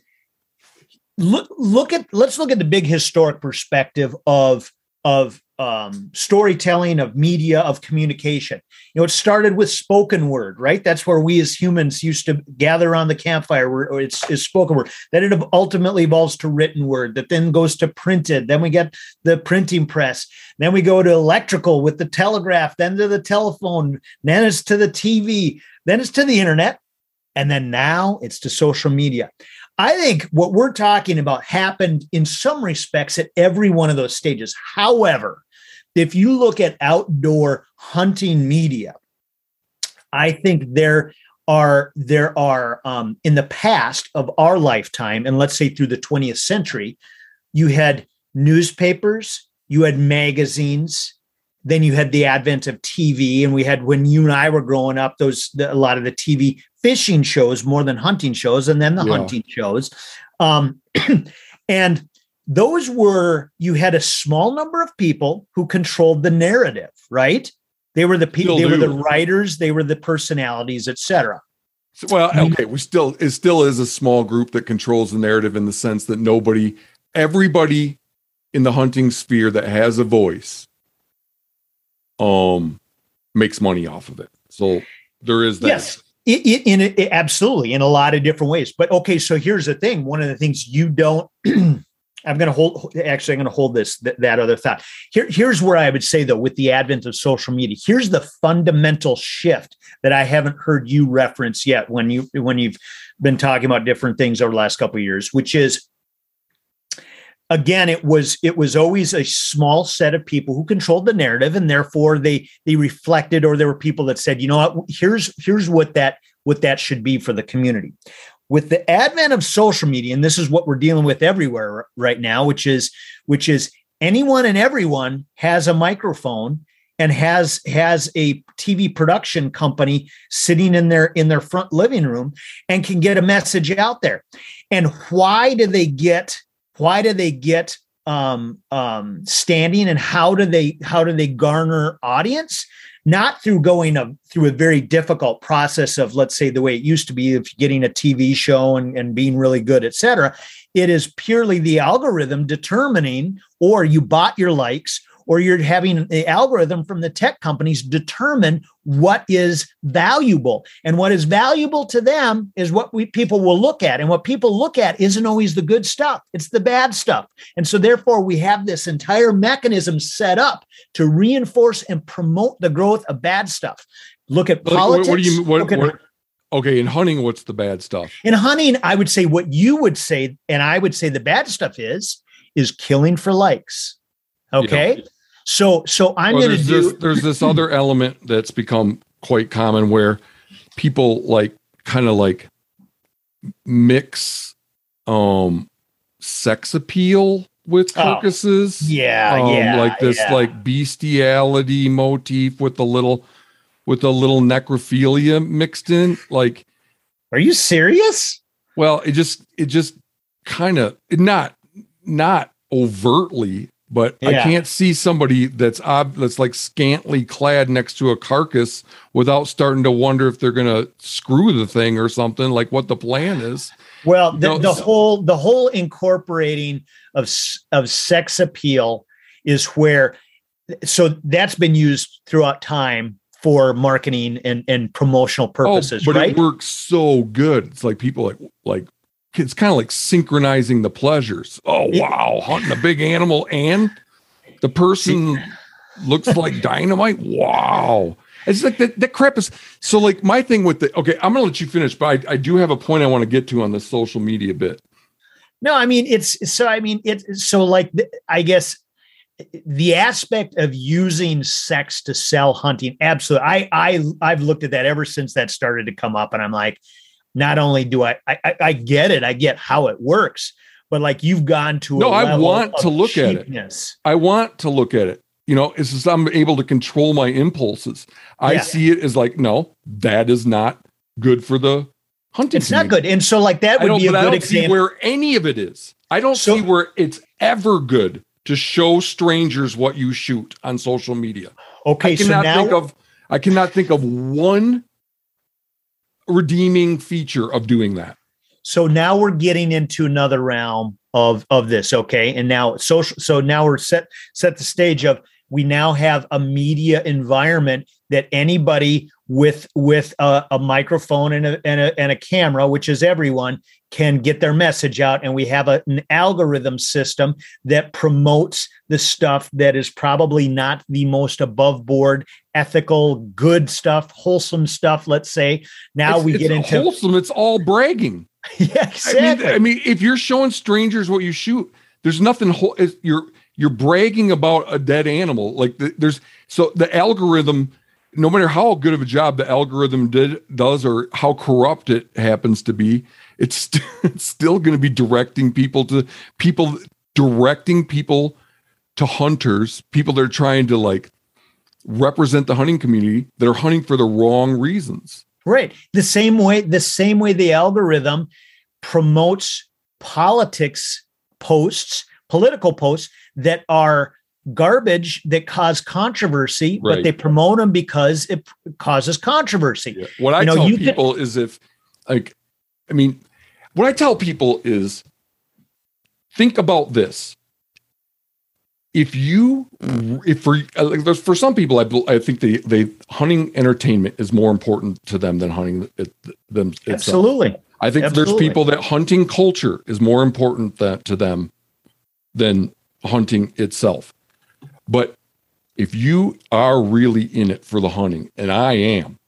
look look at let's look at the big historic perspective of of um, storytelling of media of communication. You know it started with spoken word right? That's where we as humans used to gather around the campfire where it's, it's spoken word. Then it ultimately evolves to written word that then goes to printed. Then we get the printing press. Then we go to electrical with the telegraph then to the telephone then it's to the tv then it's to the internet. And then now it's to social media. I think what we're talking about happened in some respects at every one of those stages. However, if you look at outdoor hunting media, I think there are there are um, in the past of our lifetime, and let's say through the 20th century, you had newspapers, you had magazines, then you had the advent of TV, and we had when you and I were growing up, those the, a lot of the TV fishing shows more than hunting shows, and then the Yeah. hunting shows, um, *clears throat* and those were you had a small number of people who controlled the narrative, right? They were the people, Still they were the writers, they were the personalities, etc. So, well, Mhm. okay, we still it still is a small group that controls the narrative in the sense that nobody, everybody in the hunting sphere that has a voice, um, makes money off of it. So there is that. Yes. It, it, in it, absolutely in a lot of different ways. But okay, so here's the thing. One of the things you don't. *clears throat* I'm going to hold. Actually, I'm going to hold this th- that other thought. Here, here's where I would say though, with the advent of social media, here's the fundamental shift that I haven't heard you reference yet when you when you've been talking about different things over the last couple of years, which is again it was it was always a small set of people who controlled the narrative and therefore they they reflected or there were people that said you know what here's here's what that what that should be for the community with the advent of social media and this is what we're dealing with everywhere right now which is which is anyone and everyone has a microphone and has has a TV production company sitting in their in their front living room and can get a message out there. And why do they get why do they get um, um, standing and how do they how do they garner audience not through going a, through a very difficult process of let's say the way it used to be of getting a tv show and, and being really good et cetera. It is purely the algorithm determining or you bought your likes or you're having the algorithm from the tech companies determine what is valuable. And what is valuable to them is what we people will look at. And what people look at isn't always the good stuff, it's the bad stuff. And so therefore we have this entire mechanism set up to reinforce and promote the growth of bad stuff. Look at politics. What, do you what, what, Okay, in hunting, what's the bad stuff? In hunting, I would say what you would say, and I would say the bad stuff is is killing for likes. Okay. Yeah. So so I'm well, going to do this, there's this *clears throat* other element that's become quite common where people like kind of like mix um sex appeal with oh, carcasses. Oh, yeah, um, yeah. Like this yeah. like bestiality motif with the little with a little necrophilia mixed in. Like, are you serious? Well, it just it just kind of not not overtly, but yeah. I can't see somebody that's ob- that's like scantily clad next to a carcass without starting to wonder if they're going to screw the thing or something. Like what the plan is. Well, the, the so- whole the whole incorporating of of sex appeal is where so that's been used throughout time for marketing and, and promotional oh, purposes. Oh, but right? it works so good. It's like people like like it's kind of like synchronizing the pleasures. Oh wow, hunting a big animal and the person looks like *laughs* dynamite. Wow. It's like that, that crap is so like my thing with the okay, I'm gonna let you finish, but I, I do have a point I want to get to on the social media bit. No, I mean it's so I mean it's so like I guess the aspect of using sex to sell hunting absolutely i i i've looked at that ever since that started to come up and i'm like not only do i i, I get it i get how it works but like you've gone to no i want to look cheapness. at it i want to look at it you know it's just i'm able to control my impulses i yeah. see it as like no that is not good for the hunting it's community. not good and so like that would be a good example where any of it is i don't so, see where it's ever good to show strangers what you shoot on social media. Okay, I cannot so now, think of I cannot think of one redeeming feature of doing that. So now we're getting into another realm of of this, okay? And now social so now we're set set the stage of we now have a media environment that anybody with with a, a microphone and a, and a, and a camera, which is everyone, can get their message out. And we have a, an algorithm system that promotes the stuff that is probably not the most above board, ethical, good stuff, wholesome stuff. Let's say now it's, we get into wholesome. It's all bragging. *laughs* yeah, exactly. I mean, I mean, if you're showing strangers what you shoot, there's nothing. You're you're bragging about a dead animal. Like there's so the algorithm no matter how good of a job the algorithm did does or how corrupt it happens to be, it's, st- *laughs* it's still going to be directing people to people directing people to hunters, people that are trying to like represent the hunting community that are hunting for the wrong reasons. Right. The same way the same way the algorithm promotes politics posts, political posts that are garbage that cause controversy, right. but they promote them because it causes controversy. Yeah. What I you know, tell people can, is if, like, I mean, what I tell people is think about this. If you, if for uh, like, for some people, I, I think the they hunting entertainment is more important to them than hunting it, them. Itself. Absolutely. I think Absolutely. there's people that hunting culture is more important that, to them than hunting itself. But if you are really in it for the hunting, and I am,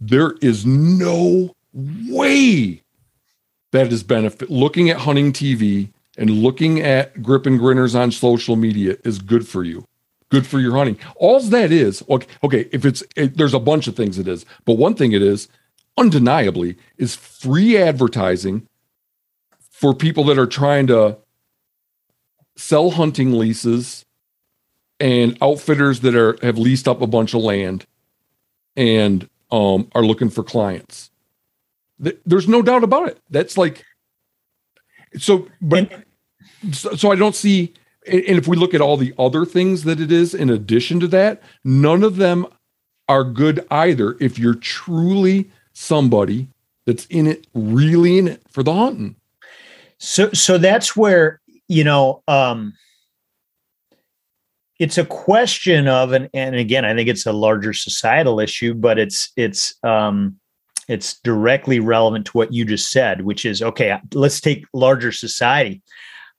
there is no way that is benefit. Looking at hunting TV and looking at grip and grinners on social media is good for you. Good for your hunting. All that is, okay, okay if it's, it, there's a bunch of things it is, but one thing it is, undeniably, is free advertising for people that are trying to sell hunting leases and outfitters that are have leased up a bunch of land and um, are looking for clients. There's no doubt about it. That's like so, but so, so I don't see. And if we look at all the other things that it is in addition to that, none of them are good either. If you're truly somebody that's in it, really in it for the hunting. So, so that's where you know, um, it's a question of and and again i think it's a larger societal issue but it's it's um it's directly relevant to what you just said which is okay let's take larger society.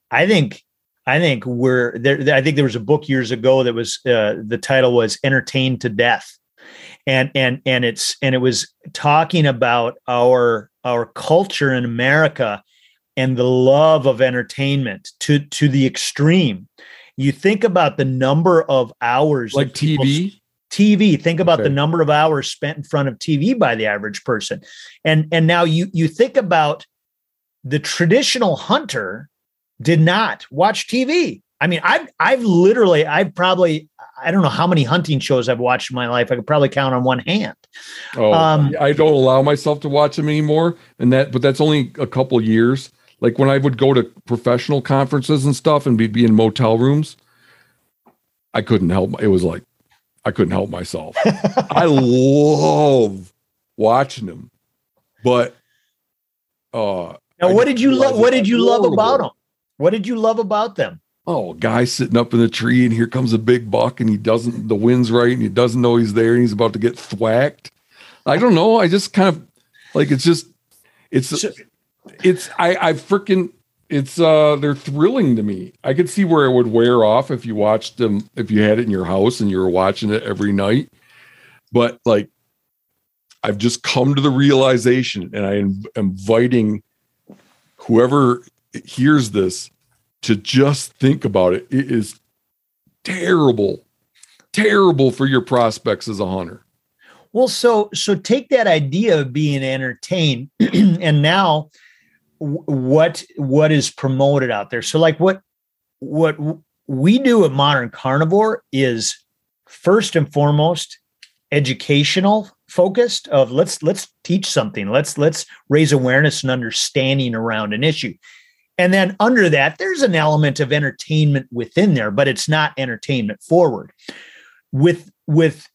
I think i think we're there i think there was a book years ago that was uh, the title was entertained to death. And and and it's and it was talking about our our culture in america and the love of entertainment to to the extreme you think about the number of hours like TV. TV. Think about okay. the number of hours spent in front of TV by the average person, and and now you you think about the traditional hunter did not watch TV. I mean, I've I've literally I've probably I don't know how many hunting shows I've watched in my life. I could probably count on one hand. Oh, um, I don't allow myself to watch them anymore, and that but that's only a couple years like when I would go to professional conferences and stuff and be, be in motel rooms, I couldn't help. It was like I couldn't help myself. *laughs* I love watching them, but uh, now what did you love? What did you love about them? What did you love about them? Oh, guy sitting up in the tree, and here comes a big buck, and he doesn't. The wind's right, and he doesn't know he's there, and he's about to get thwacked. I don't know. I just kind of like it's just it's so, it's I I freaking it's uh they're thrilling to me. I could see where it would wear off if you watched them if you had it in your house and you were watching it every night. But like I've just come to the realization and I am inviting whoever hears this to just think about it. It is terrible, terrible for your prospects as a hunter. Well, so so take that idea of being entertained, *clears throat* and now what what is promoted out there. So like what what we do at Modern Carnivore is first and foremost educational focused of let's let's teach something. Let's let's raise awareness and understanding around an issue. And then under that there's an element of entertainment within there but it's not entertainment forward. With with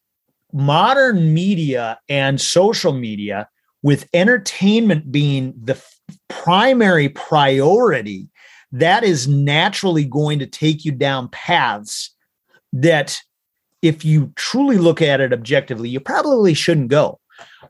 modern media and social media with entertainment being the primary priority, that is naturally going to take you down paths that, if you truly look at it objectively, you probably shouldn't go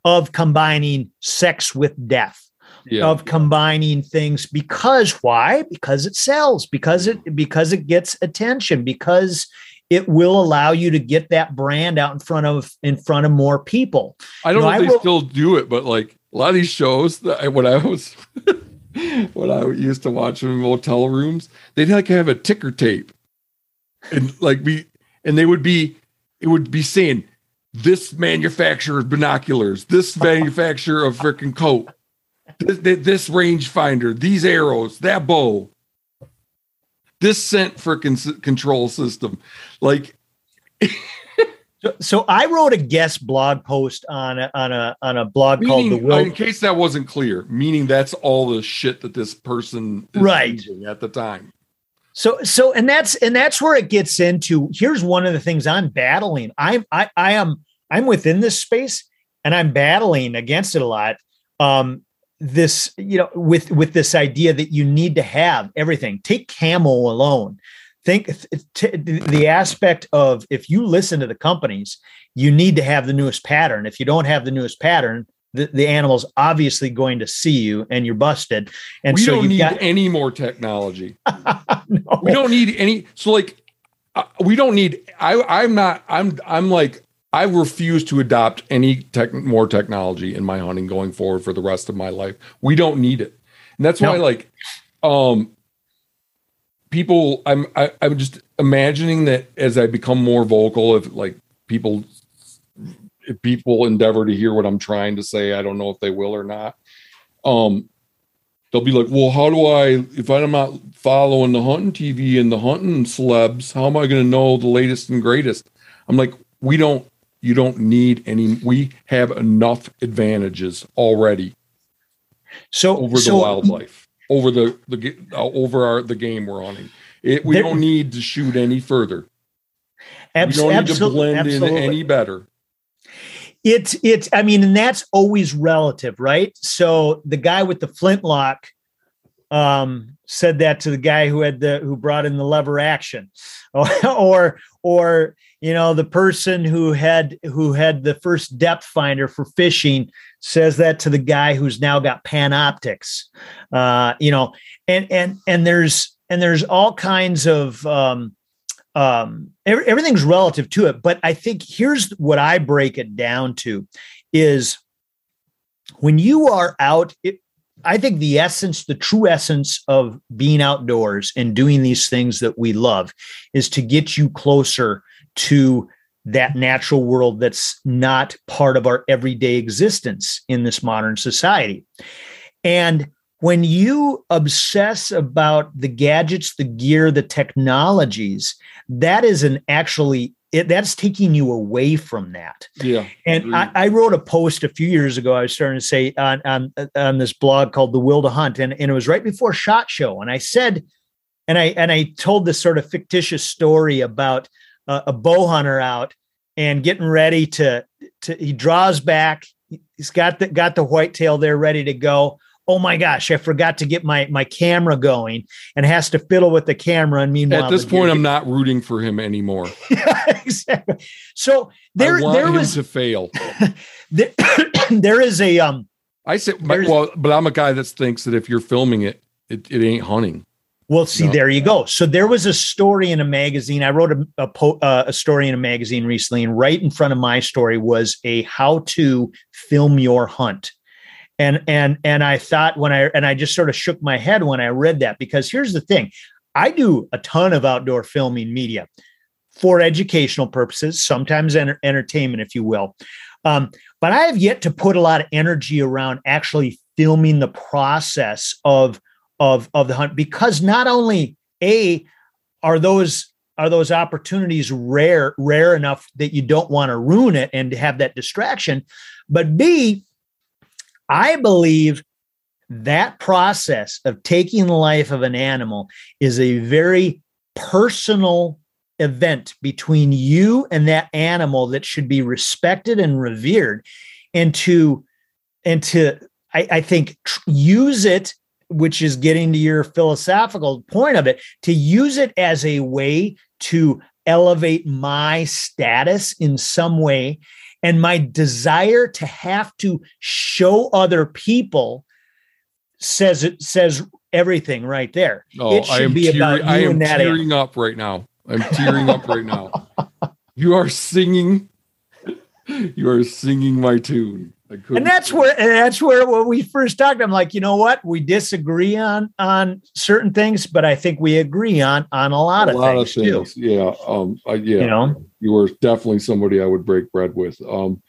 of combining sex with death. Yeah. of combining things because why because it sells because it because it gets attention because it will allow you to get that brand out in front of in front of more people. I don't you know, know if I they will, still do it, but like a lot of these shows that I, when I was *laughs* when I used to watch them in motel rooms, they'd like have a ticker tape and like be and they would be it would be saying this manufacturer of binoculars, this *laughs* manufacturer of freaking coat, this, this rangefinder, these arrows, that bow, this scent freaking control system, like. So, so I wrote a guest blog post on a, on a on a blog meaning, called the Will. In case that wasn't clear, meaning that's all the shit that this person right at the time. So so and that's and that's where it gets into. Here's one of the things I'm battling. I'm I I am I'm within this space and I'm battling against it a lot. Um, this you know with with this idea that you need to have everything. Take camo alone think t- the aspect of if you listen to the companies, you need to have the newest pattern. If you don't have the newest pattern, the, the animal's obviously going to see you and you're busted. And we so don't need got- any more technology. *laughs* no. We don't need any. So like, uh, we don't need. I I'm not. I'm I'm like I refuse to adopt any tech, more technology in my hunting going forward for the rest of my life. We don't need it, and that's no. why like um people i'm I, am i am just imagining that as i become more vocal if like people if people endeavor to hear what i'm trying to say i don't know if they will or not um they'll be like well how do i if i'm not following the hunting tv and the hunting celebs how am i going to know the latest and greatest i'm like we don't you don't need any we have enough advantages already so over so, the wildlife over the the uh, over our the game we're on. It, we there, don't need to shoot any further. Abs- we don't need to blend absolutely. in any better. It's it's I mean, and that's always relative, right? So the guy with the flintlock um, said that to the guy who had the who brought in the lever action, *laughs* or or, or you know the person who had who had the first depth finder for fishing says that to the guy who's now got Panoptix. Uh you know and and and there's and there's all kinds of um um every, everything's relative to it. But i think here's what i break it down to is when you are out it, I think the essence, the true essence of being outdoors and doing these things that we love is to get you closer to that natural world that's not part of our everyday existence in this modern society. And when you obsess about the gadgets, the gear, the technologies, that is an actually it, that's taking you away from that. Yeah. And I, I, wrote a post a few years ago. I was starting to say on, on, on this blog called The Will to Hunt. And, and it was right before SHOT Show. And I said, and I, and I told this sort of fictitious story about uh, a bow hunter out and getting ready to, to, he draws back. He's got the, got the whitetail there ready to go oh my gosh, I forgot to get my my camera going and has to fiddle with the camera. And meanwhile, at this point, I'm not rooting for him anymore. *laughs* yeah, exactly. So there, there was to fail. *laughs* there, *coughs* there is a um. I said, well, but I'm a guy that thinks that if you're filming it, it, it ain't hunting. Well, see, no. there you go. So there was a story in a magazine. I wrote a a, po- uh, a story in a magazine recently, and right in front of my story was a how to film your hunt and and and i thought when i and i just sort of shook my head when i read that because here's the thing i do a ton of outdoor filming media for educational purposes sometimes enter- entertainment if you will um, but i have yet to put a lot of energy around actually filming the process of of of the hunt because not only a are those are those opportunities rare rare enough that you don't want to ruin it and have that distraction but b I believe that process of taking the life of an animal is a very personal event between you and that animal that should be respected and revered and to and to I, I think tr- use it which is getting to your philosophical point of it to use it as a way to elevate my status in some way and my desire to have to show other people says it says everything right there. Oh, it should I am be about I am tearing up right now. I'm tearing up right now. *laughs* You are singing. You are singing my tune and that's where and that's where when we first talked i'm like you know what? We disagree on on certain things but i think we agree on on a lot a of lot things, of things. Too. yeah um I, yeah. You know? You were definitely somebody i would break bread with. Um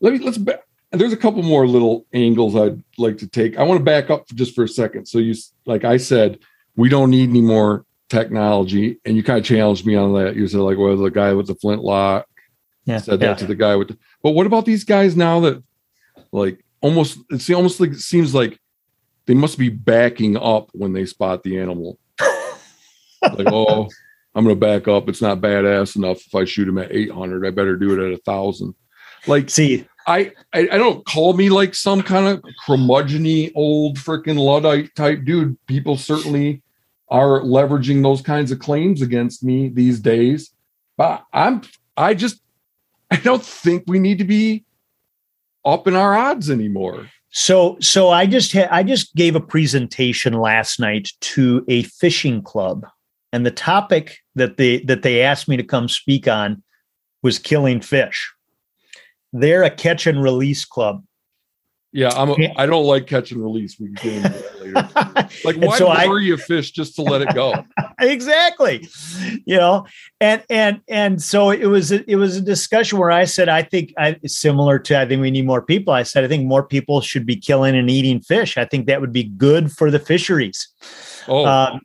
let me let's back there's a couple more little angles i'd like to take. I want to back up just for a second. So you like i said we don't need any more technology and you kind of challenged me on that. You said like well the guy with the flintlock yeah, said that yeah. to the guy with the, but what about these guys now that like almost it's almost like it seems like they must be backing up when they spot the animal. *laughs* like, oh, I'm gonna back up. It's not badass enough if I shoot him at 800. I better do it at a thousand. Like, see, I, I, I don't call me like some kind of curmudgeony old freaking luddite type dude. People certainly are leveraging those kinds of claims against me these days. But I'm I just I don't think we need to be up in our odds anymore. So, so I just had I just gave a presentation last night to a fishing club, and the topic that they that they asked me to come speak on was killing fish. They're a catch and release club, yeah, I'm. A, I don't like catch and release. We can get into that later. *laughs* Like, why so you fish just to let it go? *laughs* exactly. You know, and and and so it was. A, it was a discussion where I said, I think I similar to. I think we need more people. I said, I think more people should be killing and eating fish. I think that would be good for the fisheries. Oh, um,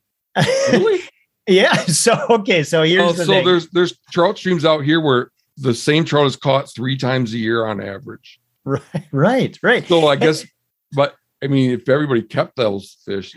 really? *laughs* yeah. So okay. So here's oh, the so thing. there's there's trout streams out here where the same trout is caught three times a year on average. *laughs* Right, right, right. So I guess, but I mean, if everybody kept those fish,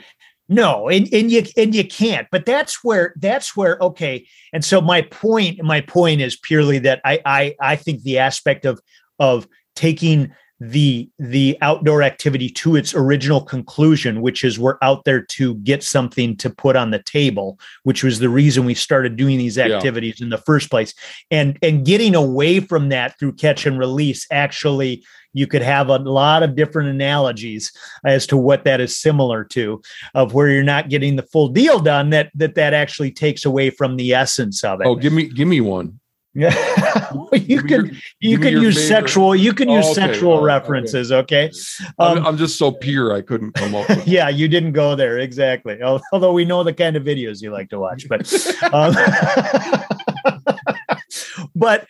no, and, and you and you can't. But that's where that's where okay. And so my point, my point is purely that I I I think the aspect of of taking the the outdoor activity to its original conclusion which is we're out there to get something to put on the table which was the reason we started doing these activities yeah. in the first place. And and getting away from that through catch and release actually you could have a lot of different analogies as to what that is similar to of where you're not getting the full deal done that that that actually takes away from the essence of it. Oh give me give me one yeah, *laughs* you can you can use favorite. sexual you can use oh, okay. sexual references. Okay, um, I'm, I'm, just so pure I couldn't come up. with *laughs* Yeah, you didn't go there exactly. Although we know the kind of videos you like to watch, but *laughs* um, but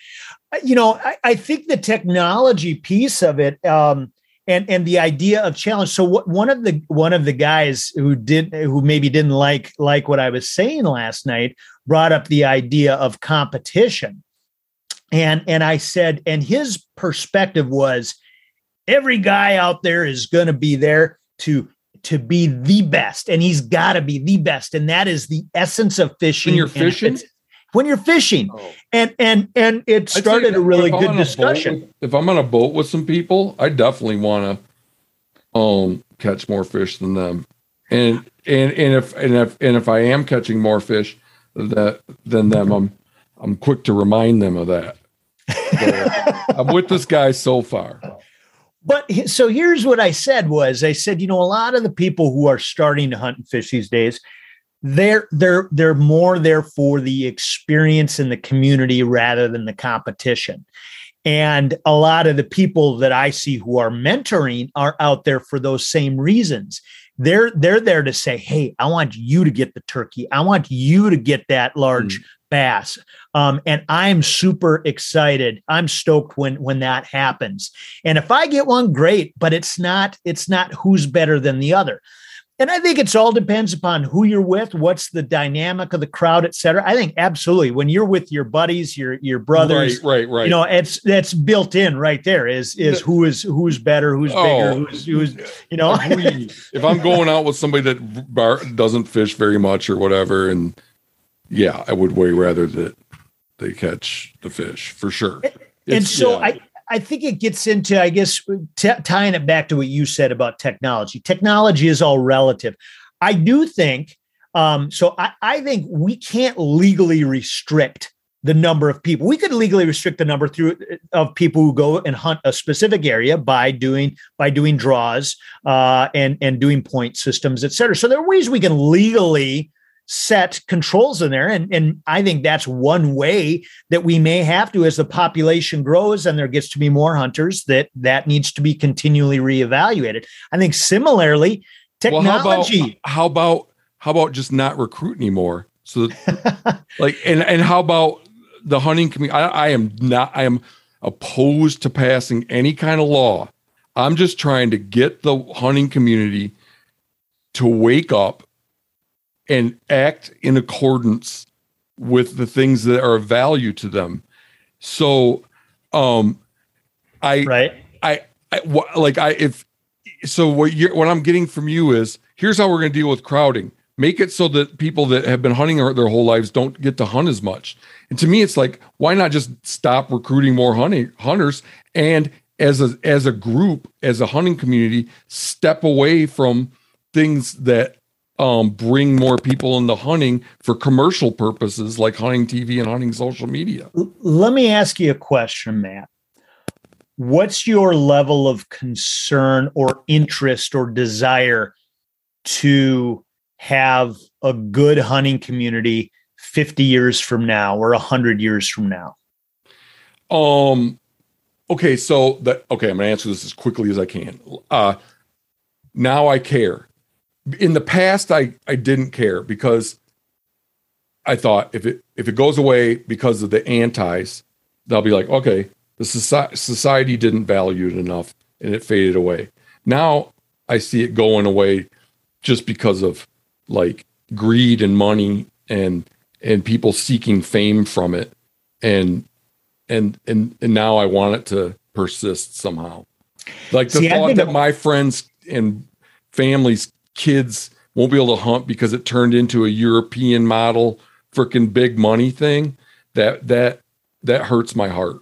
you know, I, I, think the technology piece of it. Um, and and the idea of challenge so what one of the one of the guys who did who maybe didn't like like what i was saying last night brought up the idea of competition and and I said, and his perspective was every guy out there is going to be there to to be the best, and he's got to be the best, and that is the essence of fishing. When you're fishing, when you're fishing, oh. and and and it started a really good discussion. If I'm on a boat with some people, I definitely want to um catch more fish than them, and and and if and if and if I am catching more fish that than them, I'm I'm quick to remind them of that. I'm with this guy so far. But so here's what I said was I said, you know, a lot of the people who are starting to hunt and fish these days, they're they're they're more there for the experience in the community rather than the competition. And a lot of the people that I see who are mentoring are out there for those same reasons. They're they're there to say, "Hey, I want you to get the turkey. I want you to get that large mm bass. Um, and I'm super excited. I'm stoked when when that happens. And if I get one, great. But it's not it's not who's better than the other. And I think it's all depends upon who you're with, what's the dynamic of the crowd, et cetera. I think absolutely when you're with your buddies, your your brothers, right, right, right. You know, it's that's built in right there. Is is who is who's better, who's oh, bigger, who's who's you know. if I'm going out with somebody that bar, doesn't fish very much or whatever, and yeah, I would way rather that they catch the fish for sure. It's, and so yeah. I, I think it gets into, I guess, t- tying it back to what you said about technology. Technology is all relative. I do think, um, so I, I think we can't legally restrict the number of people. We could legally restrict the number through of people who go and hunt a specific area by doing by doing draws uh, and and doing point systems, et cetera. So there are ways we can legally set controls in there. And, and I think that's one way that we may have to, as the population grows and there gets to be more hunters, that that needs to be continually reevaluated. I think similarly, technology. Well, how, about, how about how about just not recruit anymore? So, *laughs* like, and and how about the hunting community? I, I am not. I am opposed to passing any kind of law. I'm just trying to get the hunting community to wake up and act in accordance with the things that are of value to them. So, um, I, right. I, I, like I, if, so what you're, what I'm getting from you is here's how we're going to deal with crowding. Make it so that people that have been hunting their whole lives don't get to hunt as much. And to me, it's like, why not just stop recruiting more hunting hunters and as a as a group, as a hunting community, step away from things that um, bring more people into hunting for commercial purposes like hunting TV and hunting social media. Let me ask you a question, Matt. What's your level of concern or interest or desire to have a good hunting community 50 years from now or 100 years from now? Um okay, so that okay, I'm going to answer this as quickly as I can. Uh now I care in the past I I didn't care because I thought if it if it goes away because of the antis, they'll be like, okay, the society society didn't value it enough and it faded away. Now I see it going away just because of like greed and money and and people seeking fame from it and and and and now I want it to persist somehow. Like the see, thought that my friends and families kids won't be able to hunt because it turned into a European model freaking big money thing that that that hurts my heart.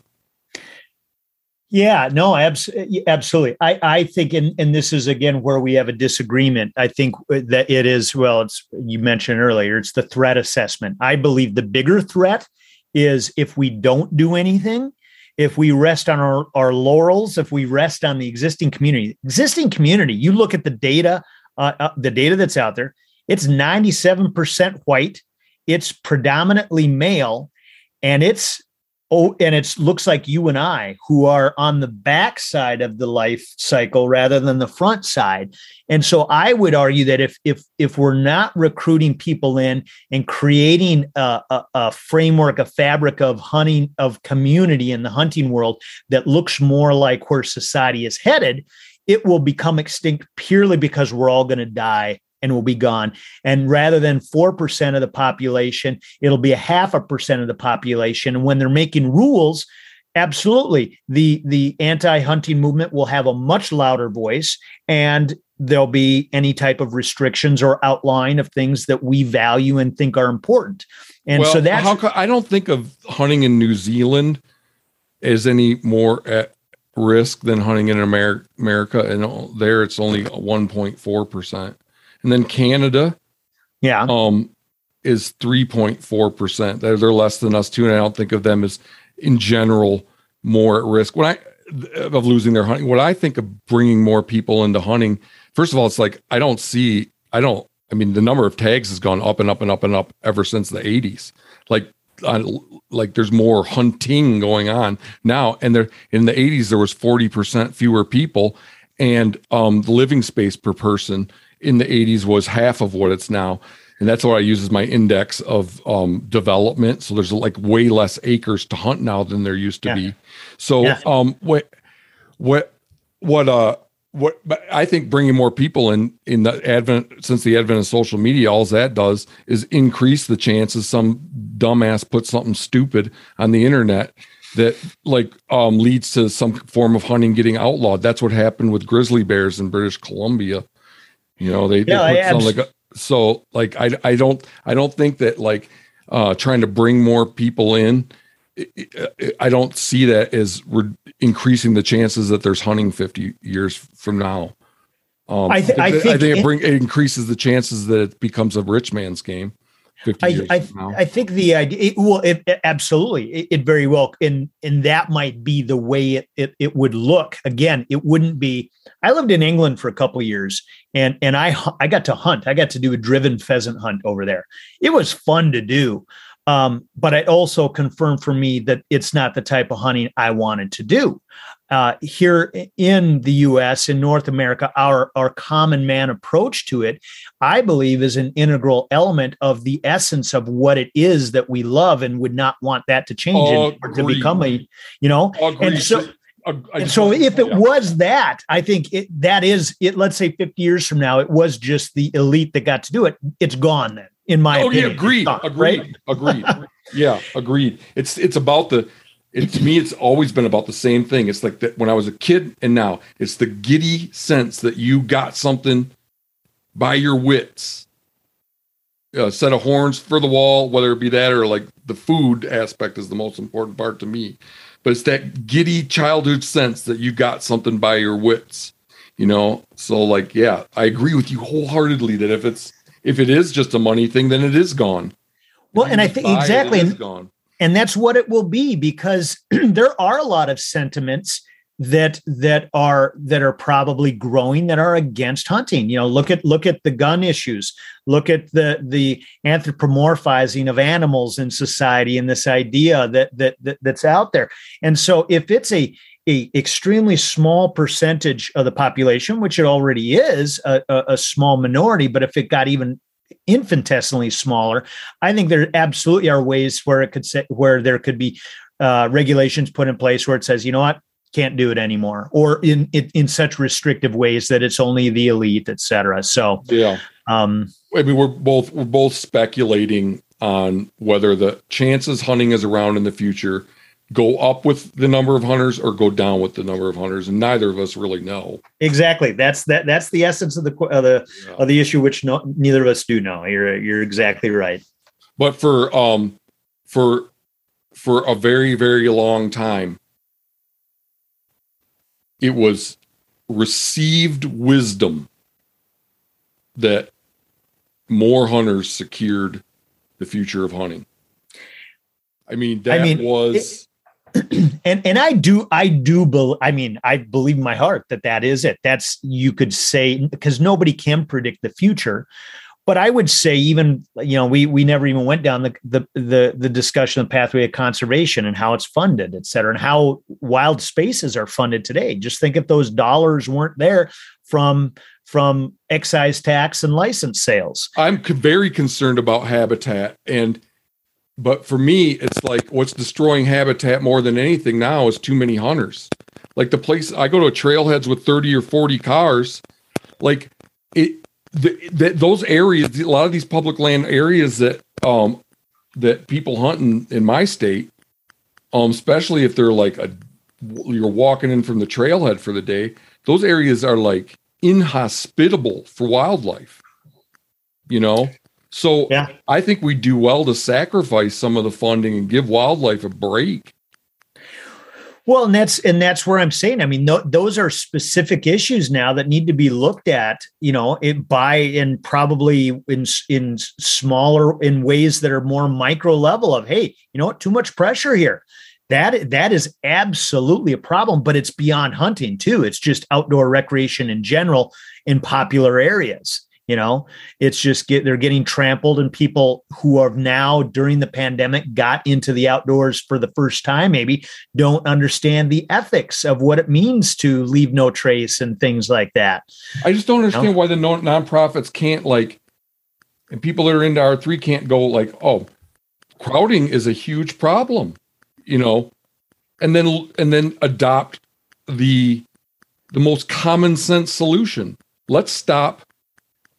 Yeah, no, abs- absolutely. I, I think, and, and this is again where we have a disagreement. I think uh, that it is, well, it's, you mentioned earlier, it's the threat assessment. I believe the bigger threat is if we don't do anything, if we rest on our, our laurels, if we rest on the existing community, existing community, you look at the data, uh, uh, the data that's out there, it's 97% white, it's predominantly male, and it's oh, and it looks like you and I who are on the back side of the life cycle rather than the front side. And so I would argue that if if if we're not recruiting people in and creating a, a, a framework, a fabric of hunting of community in the hunting world that looks more like where society is headed, it will become extinct purely because we're all going to die and will be gone. And rather than 4% of the population, it'll be a half a percent of the population. And when they're making rules, absolutely the the anti-hunting movement will have a much louder voice and there'll be any type of restrictions or outline of things that we value and think are important. And well, so that's how I don't think of hunting in New Zealand as any more at risk than hunting in America, America and there it's only 1.4% and then Canada, yeah, um, is three point four percent. They're they're less than us too, and I don't think of them as in general more at risk. When I of losing their hunting, what I think of bringing more people into hunting, first of all, it's like I don't see, I don't. I mean, the number of tags has gone up and up and up and up ever since the '80s. Like I, like there's more hunting going on now and there in the 80s there was 40% fewer people and um the living space per person in the 80s was half of what it's now and that's what I use as my index of um, development. So there's like way less acres to hunt now than there used to yeah. be. So yeah. um, what what what uh what but I think bringing more people in in the advent since the advent of social media, all that does is increase the chances some dumbass puts something stupid on the internet that like um leads to some form of hunting getting outlawed. That's what happened with grizzly bears in British Columbia you know, they, yeah, they put like a, so like I I don't I don't think that like uh trying to bring more people in I don't see that as re- increasing the chances that there's hunting 50 years from now. Um, I, th- I, think, I think it, bring, it increases the chances that it becomes a rich man's game. 50 I, I, I, think the idea, it, well, it, it, absolutely, it, it, very well, and and that might be the way it, it it would look. Again, it wouldn't be. I lived in England for a couple years, and and I I got to hunt. I got to do a driven pheasant hunt over there. It was fun to do, um, but it also confirmed for me that it's not the type of hunting I wanted to do uh, here in the U.S. in North America, our our common man approach to it, I believe, is an integral element of the essence of what it is that we love, and would not want that to change or to become a, you know, and so. and so if it was that, I think it that is it. Let's say 50 years from now, it was just the elite that got to do it. It's gone then, in my oh, opinion. Yeah, agreed, agreed, right? agreed. yeah, agreed. It's it's about the it, to me, it's always been about the same thing. It's like that when I was a kid and now it's the giddy sense that you got something by your wits. A set of horns for the wall, whether it be that or like the food aspect is the most important part to me. But it's that giddy childhood sense that you got something by your wits, you know? So like, yeah, I agree with you wholeheartedly that if it's, if it is just a money thing, then it is gone. Well, and I think exactly. It, gone and that's what it will be because *clears throat* there are a lot of sentiments that that are that are probably growing that are against hunting you know look at look at the gun issues look at the the anthropomorphizing of animals in society and this idea that that, that that's out there and so if it's a a extremely small percentage of the population, which it already is a, a, a, small minority, but if it got even infinitesimally smaller. I think there absolutely are ways where it could say where there could be uh, regulations put in place where it says, you know what, can't do it anymore, or in in, in such restrictive ways that it's only the elite, et cetera. So yeah, um, I mean, we're both we're both speculating on whether the chances hunting is around in the future go up with the number of hunters or go down with the number of hunters and neither of us really know exactly that's that that's the essence of the of the yeah. of the issue which no, neither of us do know you're you're exactly right but for um for for a very very long time it was received wisdom that more hunters secured the future of hunting. I mean, that I mean, was *clears throat* and and I do I do believe I mean I believe in my heart that that is it. That's you could say because nobody can predict the future, but I would say even you know we we never even went down the the the, the discussion of pathway of conservation and how it's funded, et cetera, and how wild spaces are funded today. Just think if those dollars weren't there from from excise tax and license sales. I'm very concerned about habitat and but for me it's like what's destroying habitat more than anything now is too many hunters. Like the place I go to trailheads with 30 or 40 cars, like it the, the, those areas a lot of these public land areas that um that people hunt in, in my state um especially if they're like a you're walking in from the trailhead for the day those areas are like inhospitable for wildlife. You know so Yeah. i think we do well to sacrifice some of the funding and give wildlife a break Well, and that's and that's where I'm saying. I mean, th- those are specific issues now that need to be looked at. You know, it by in probably in in smaller in ways that are more micro level of hey, you know what, too much pressure here. That that is absolutely a problem, but it's beyond hunting too. It's just outdoor recreation in general in popular areas. You know, it's just get they're getting trampled, and people who have now during the pandemic got into the outdoors for the first time, maybe don't understand the ethics of what it means to leave no trace and things like that. i just don't understand why the non- nonprofits can't like and people that are into r3 can't go like oh crowding is a huge problem you know? And then and then adopt the the most common sense solution. Let's stop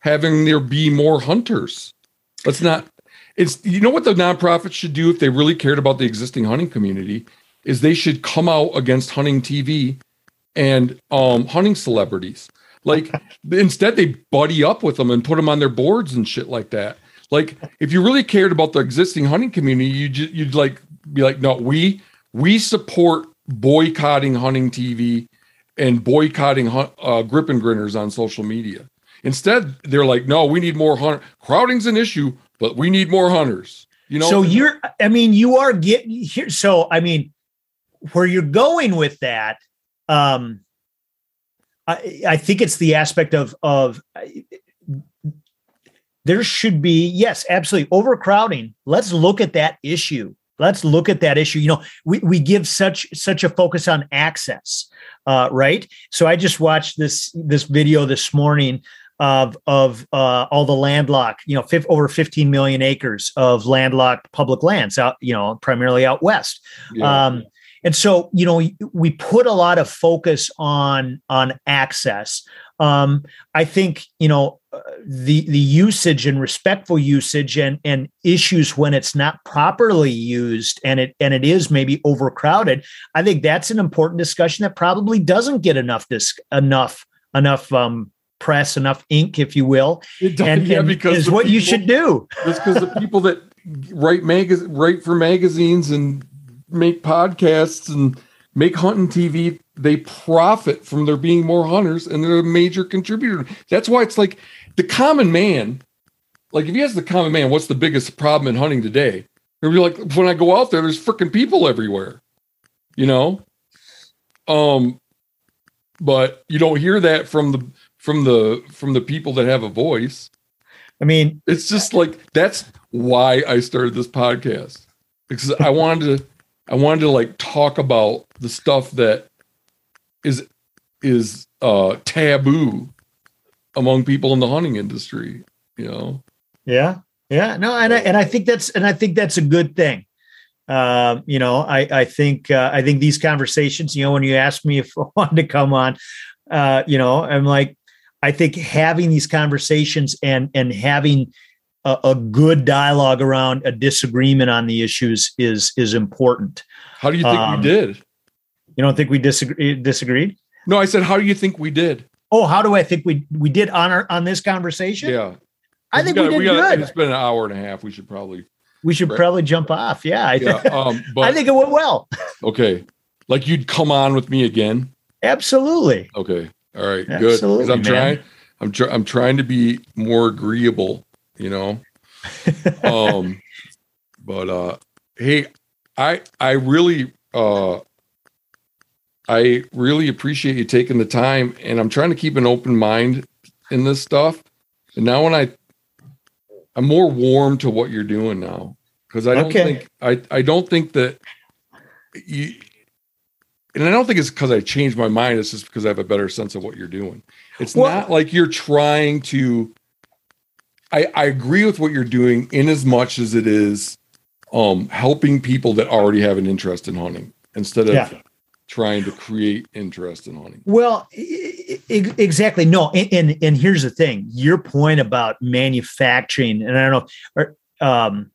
having there be more hunters. Let's not it's you know what the nonprofits should do if they really cared about the existing hunting community is they should come out against hunting tv and um hunting celebrities. Like *laughs* instead they buddy up with them and put them on their boards and shit like that. Like if you really cared about the existing hunting community you just you'd like be like no we we support boycotting hunting tv and boycotting uh, grip and grinners on social media instead they're like no we need more hunter crowding's an issue but we need more hunters you know so you're, I mean, you are getting here. So, I mean, where you're going with that, um, I, I think it's the aspect of of there should be yes, absolutely overcrowding. Let's look at that issue. Let's look at that issue. You know, we we give such such a focus on access, uh, right? So I just watched this this video this morning of of uh, all the landlocked, you know, over 15 million acres of landlocked public lands out, you know, primarily out west. Yeah. Um, and so, you know, we put a lot of focus on on access. Um, I think, you know, uh, the the usage and respectful usage and and issues when it's not properly used and it and it is maybe overcrowded. I think that's an important discussion that probably doesn't get enough dis- enough enough um, press, enough ink, if you will. It does- And, yeah, and because is what you should do. That's because the people that write magaz write for magazines and make podcasts and make hunting TV, they profit from there being more hunters and they're a major contributor. That's why it's like the common man, like if you ask the common man, what's the biggest problem in hunting today? They'll be like, when I go out there, there's freaking people everywhere, you know? Um, but you don't hear that from the from the from the people that have a voice. I mean, It's just like that's why I started this podcast because I *laughs* wanted to I wanted to like talk about the stuff that is is uh taboo among people in the hunting industry, you know. Yeah, yeah, no, and I, and I think that's and I think that's a good thing. Um, you know, I I think uh, I think these conversations. You know, when you asked me if I *laughs* wanted to come on, uh, you know, I'm like, I think having these conversations and and having a, a good dialogue around a disagreement on the issues is is important. How do you think Um, we did? You don't think we disagree disagreed? No, I said how do you think we did? Oh, how do I think we we did on our on this conversation? Yeah. I think we, gotta- did gotta- good. It's been an hour and a half. We should probably we should right. probably jump off. Yeah, I, yeah. Um *laughs* but I think it went well. *laughs* okay. Like you'd come on with me again. Absolutely. Okay. All right. Good. Because I'm man. trying. I'm trying. I'm trying to be more agreeable. You know. *laughs* um. But uh, hey, I I really uh I really appreciate you taking the time and I'm trying to keep an open mind in this stuff. And now when I I'm more warm to what you're doing now because I don't okay. think I I don't think that you and I don't think it's because I changed my mind. It's just because I have a better sense of what you're doing. It's well, not like you're trying to. I, I agree with what you're doing in as much as it is um, helping people that already have an interest in hunting instead of yeah. trying to create interest in hunting. Well, exactly. No, and, and, and here's the thing: your point about manufacturing, and I don't know, or, um,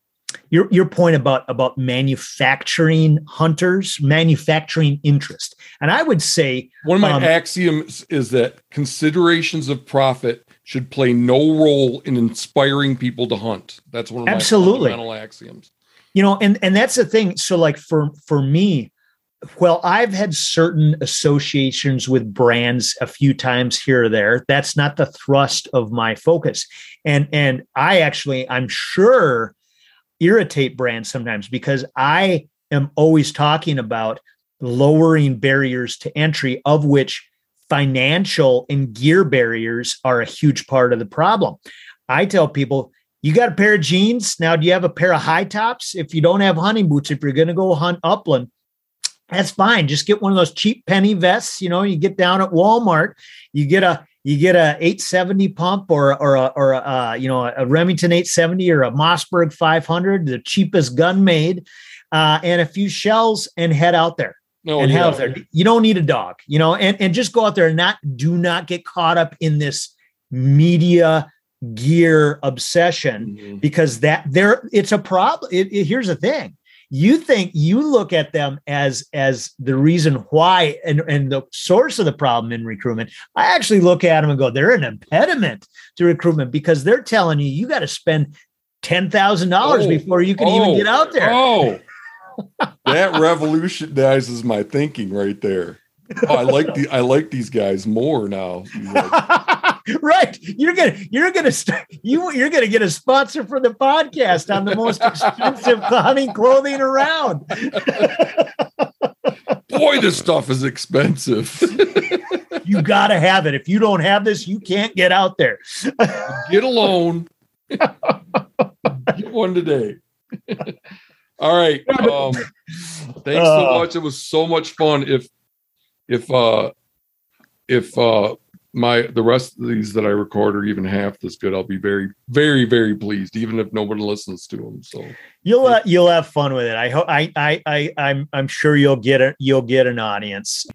your your point about about manufacturing hunters, manufacturing interest, and I would say one of my um, axioms is that considerations of profit should play no role in inspiring people to hunt. That's one of absolutely. my fundamental axioms. You know and and that's the thing. So like for for me well i've had certain associations with brands a few times here or there. That's not the thrust of my focus. And and i actually i'm sure irritate brands sometimes because i am always talking about lowering barriers to entry of which financial and gear barriers are a huge part of the problem i tell people you got a pair of jeans. Now, do you have a pair of high tops? If you don't have hunting boots, if you're going to go hunt upland, that's fine. Just get one of those cheap penny vests. You know, you get down at Walmart, you get a you get a 870 pump or or a, or a, uh, you know a Remington 870 or a Mossberg 500, the cheapest gun made, uh, and a few shells, and head out there. No, and yeah. head out there. You don't need a dog, you know, and and just go out there and not do not get caught up in this media gear obsession mm-hmm. because that there it's a problem it, it, here's the thing you think you look at them as as the reason why and, and the source of the problem in recruitment. I actually look at them and go they're an impediment to recruitment because they're telling you you got to spend $10000 oh, before you can oh, even get out there. oh. *laughs* That revolutionizes my thinking right there. Oh, i like the i like these guys more now *laughs* right. You're gonna you're gonna st- you you're gonna get a sponsor for the podcast on the most expensive *laughs* hunting clothing around. Boy, this stuff is expensive. you gotta have it. If you don't have this, you can't get out there. get a loan. get one today. All right. Um, thanks so uh. much. It was so much fun. If if uh if uh my the rest of these that I record are even half as good, I'll be very, very, very pleased, even if nobody listens to them. So you'll uh, you'll have fun with it. I hope I I I I'm I'm sure you'll get it. You'll get an audience.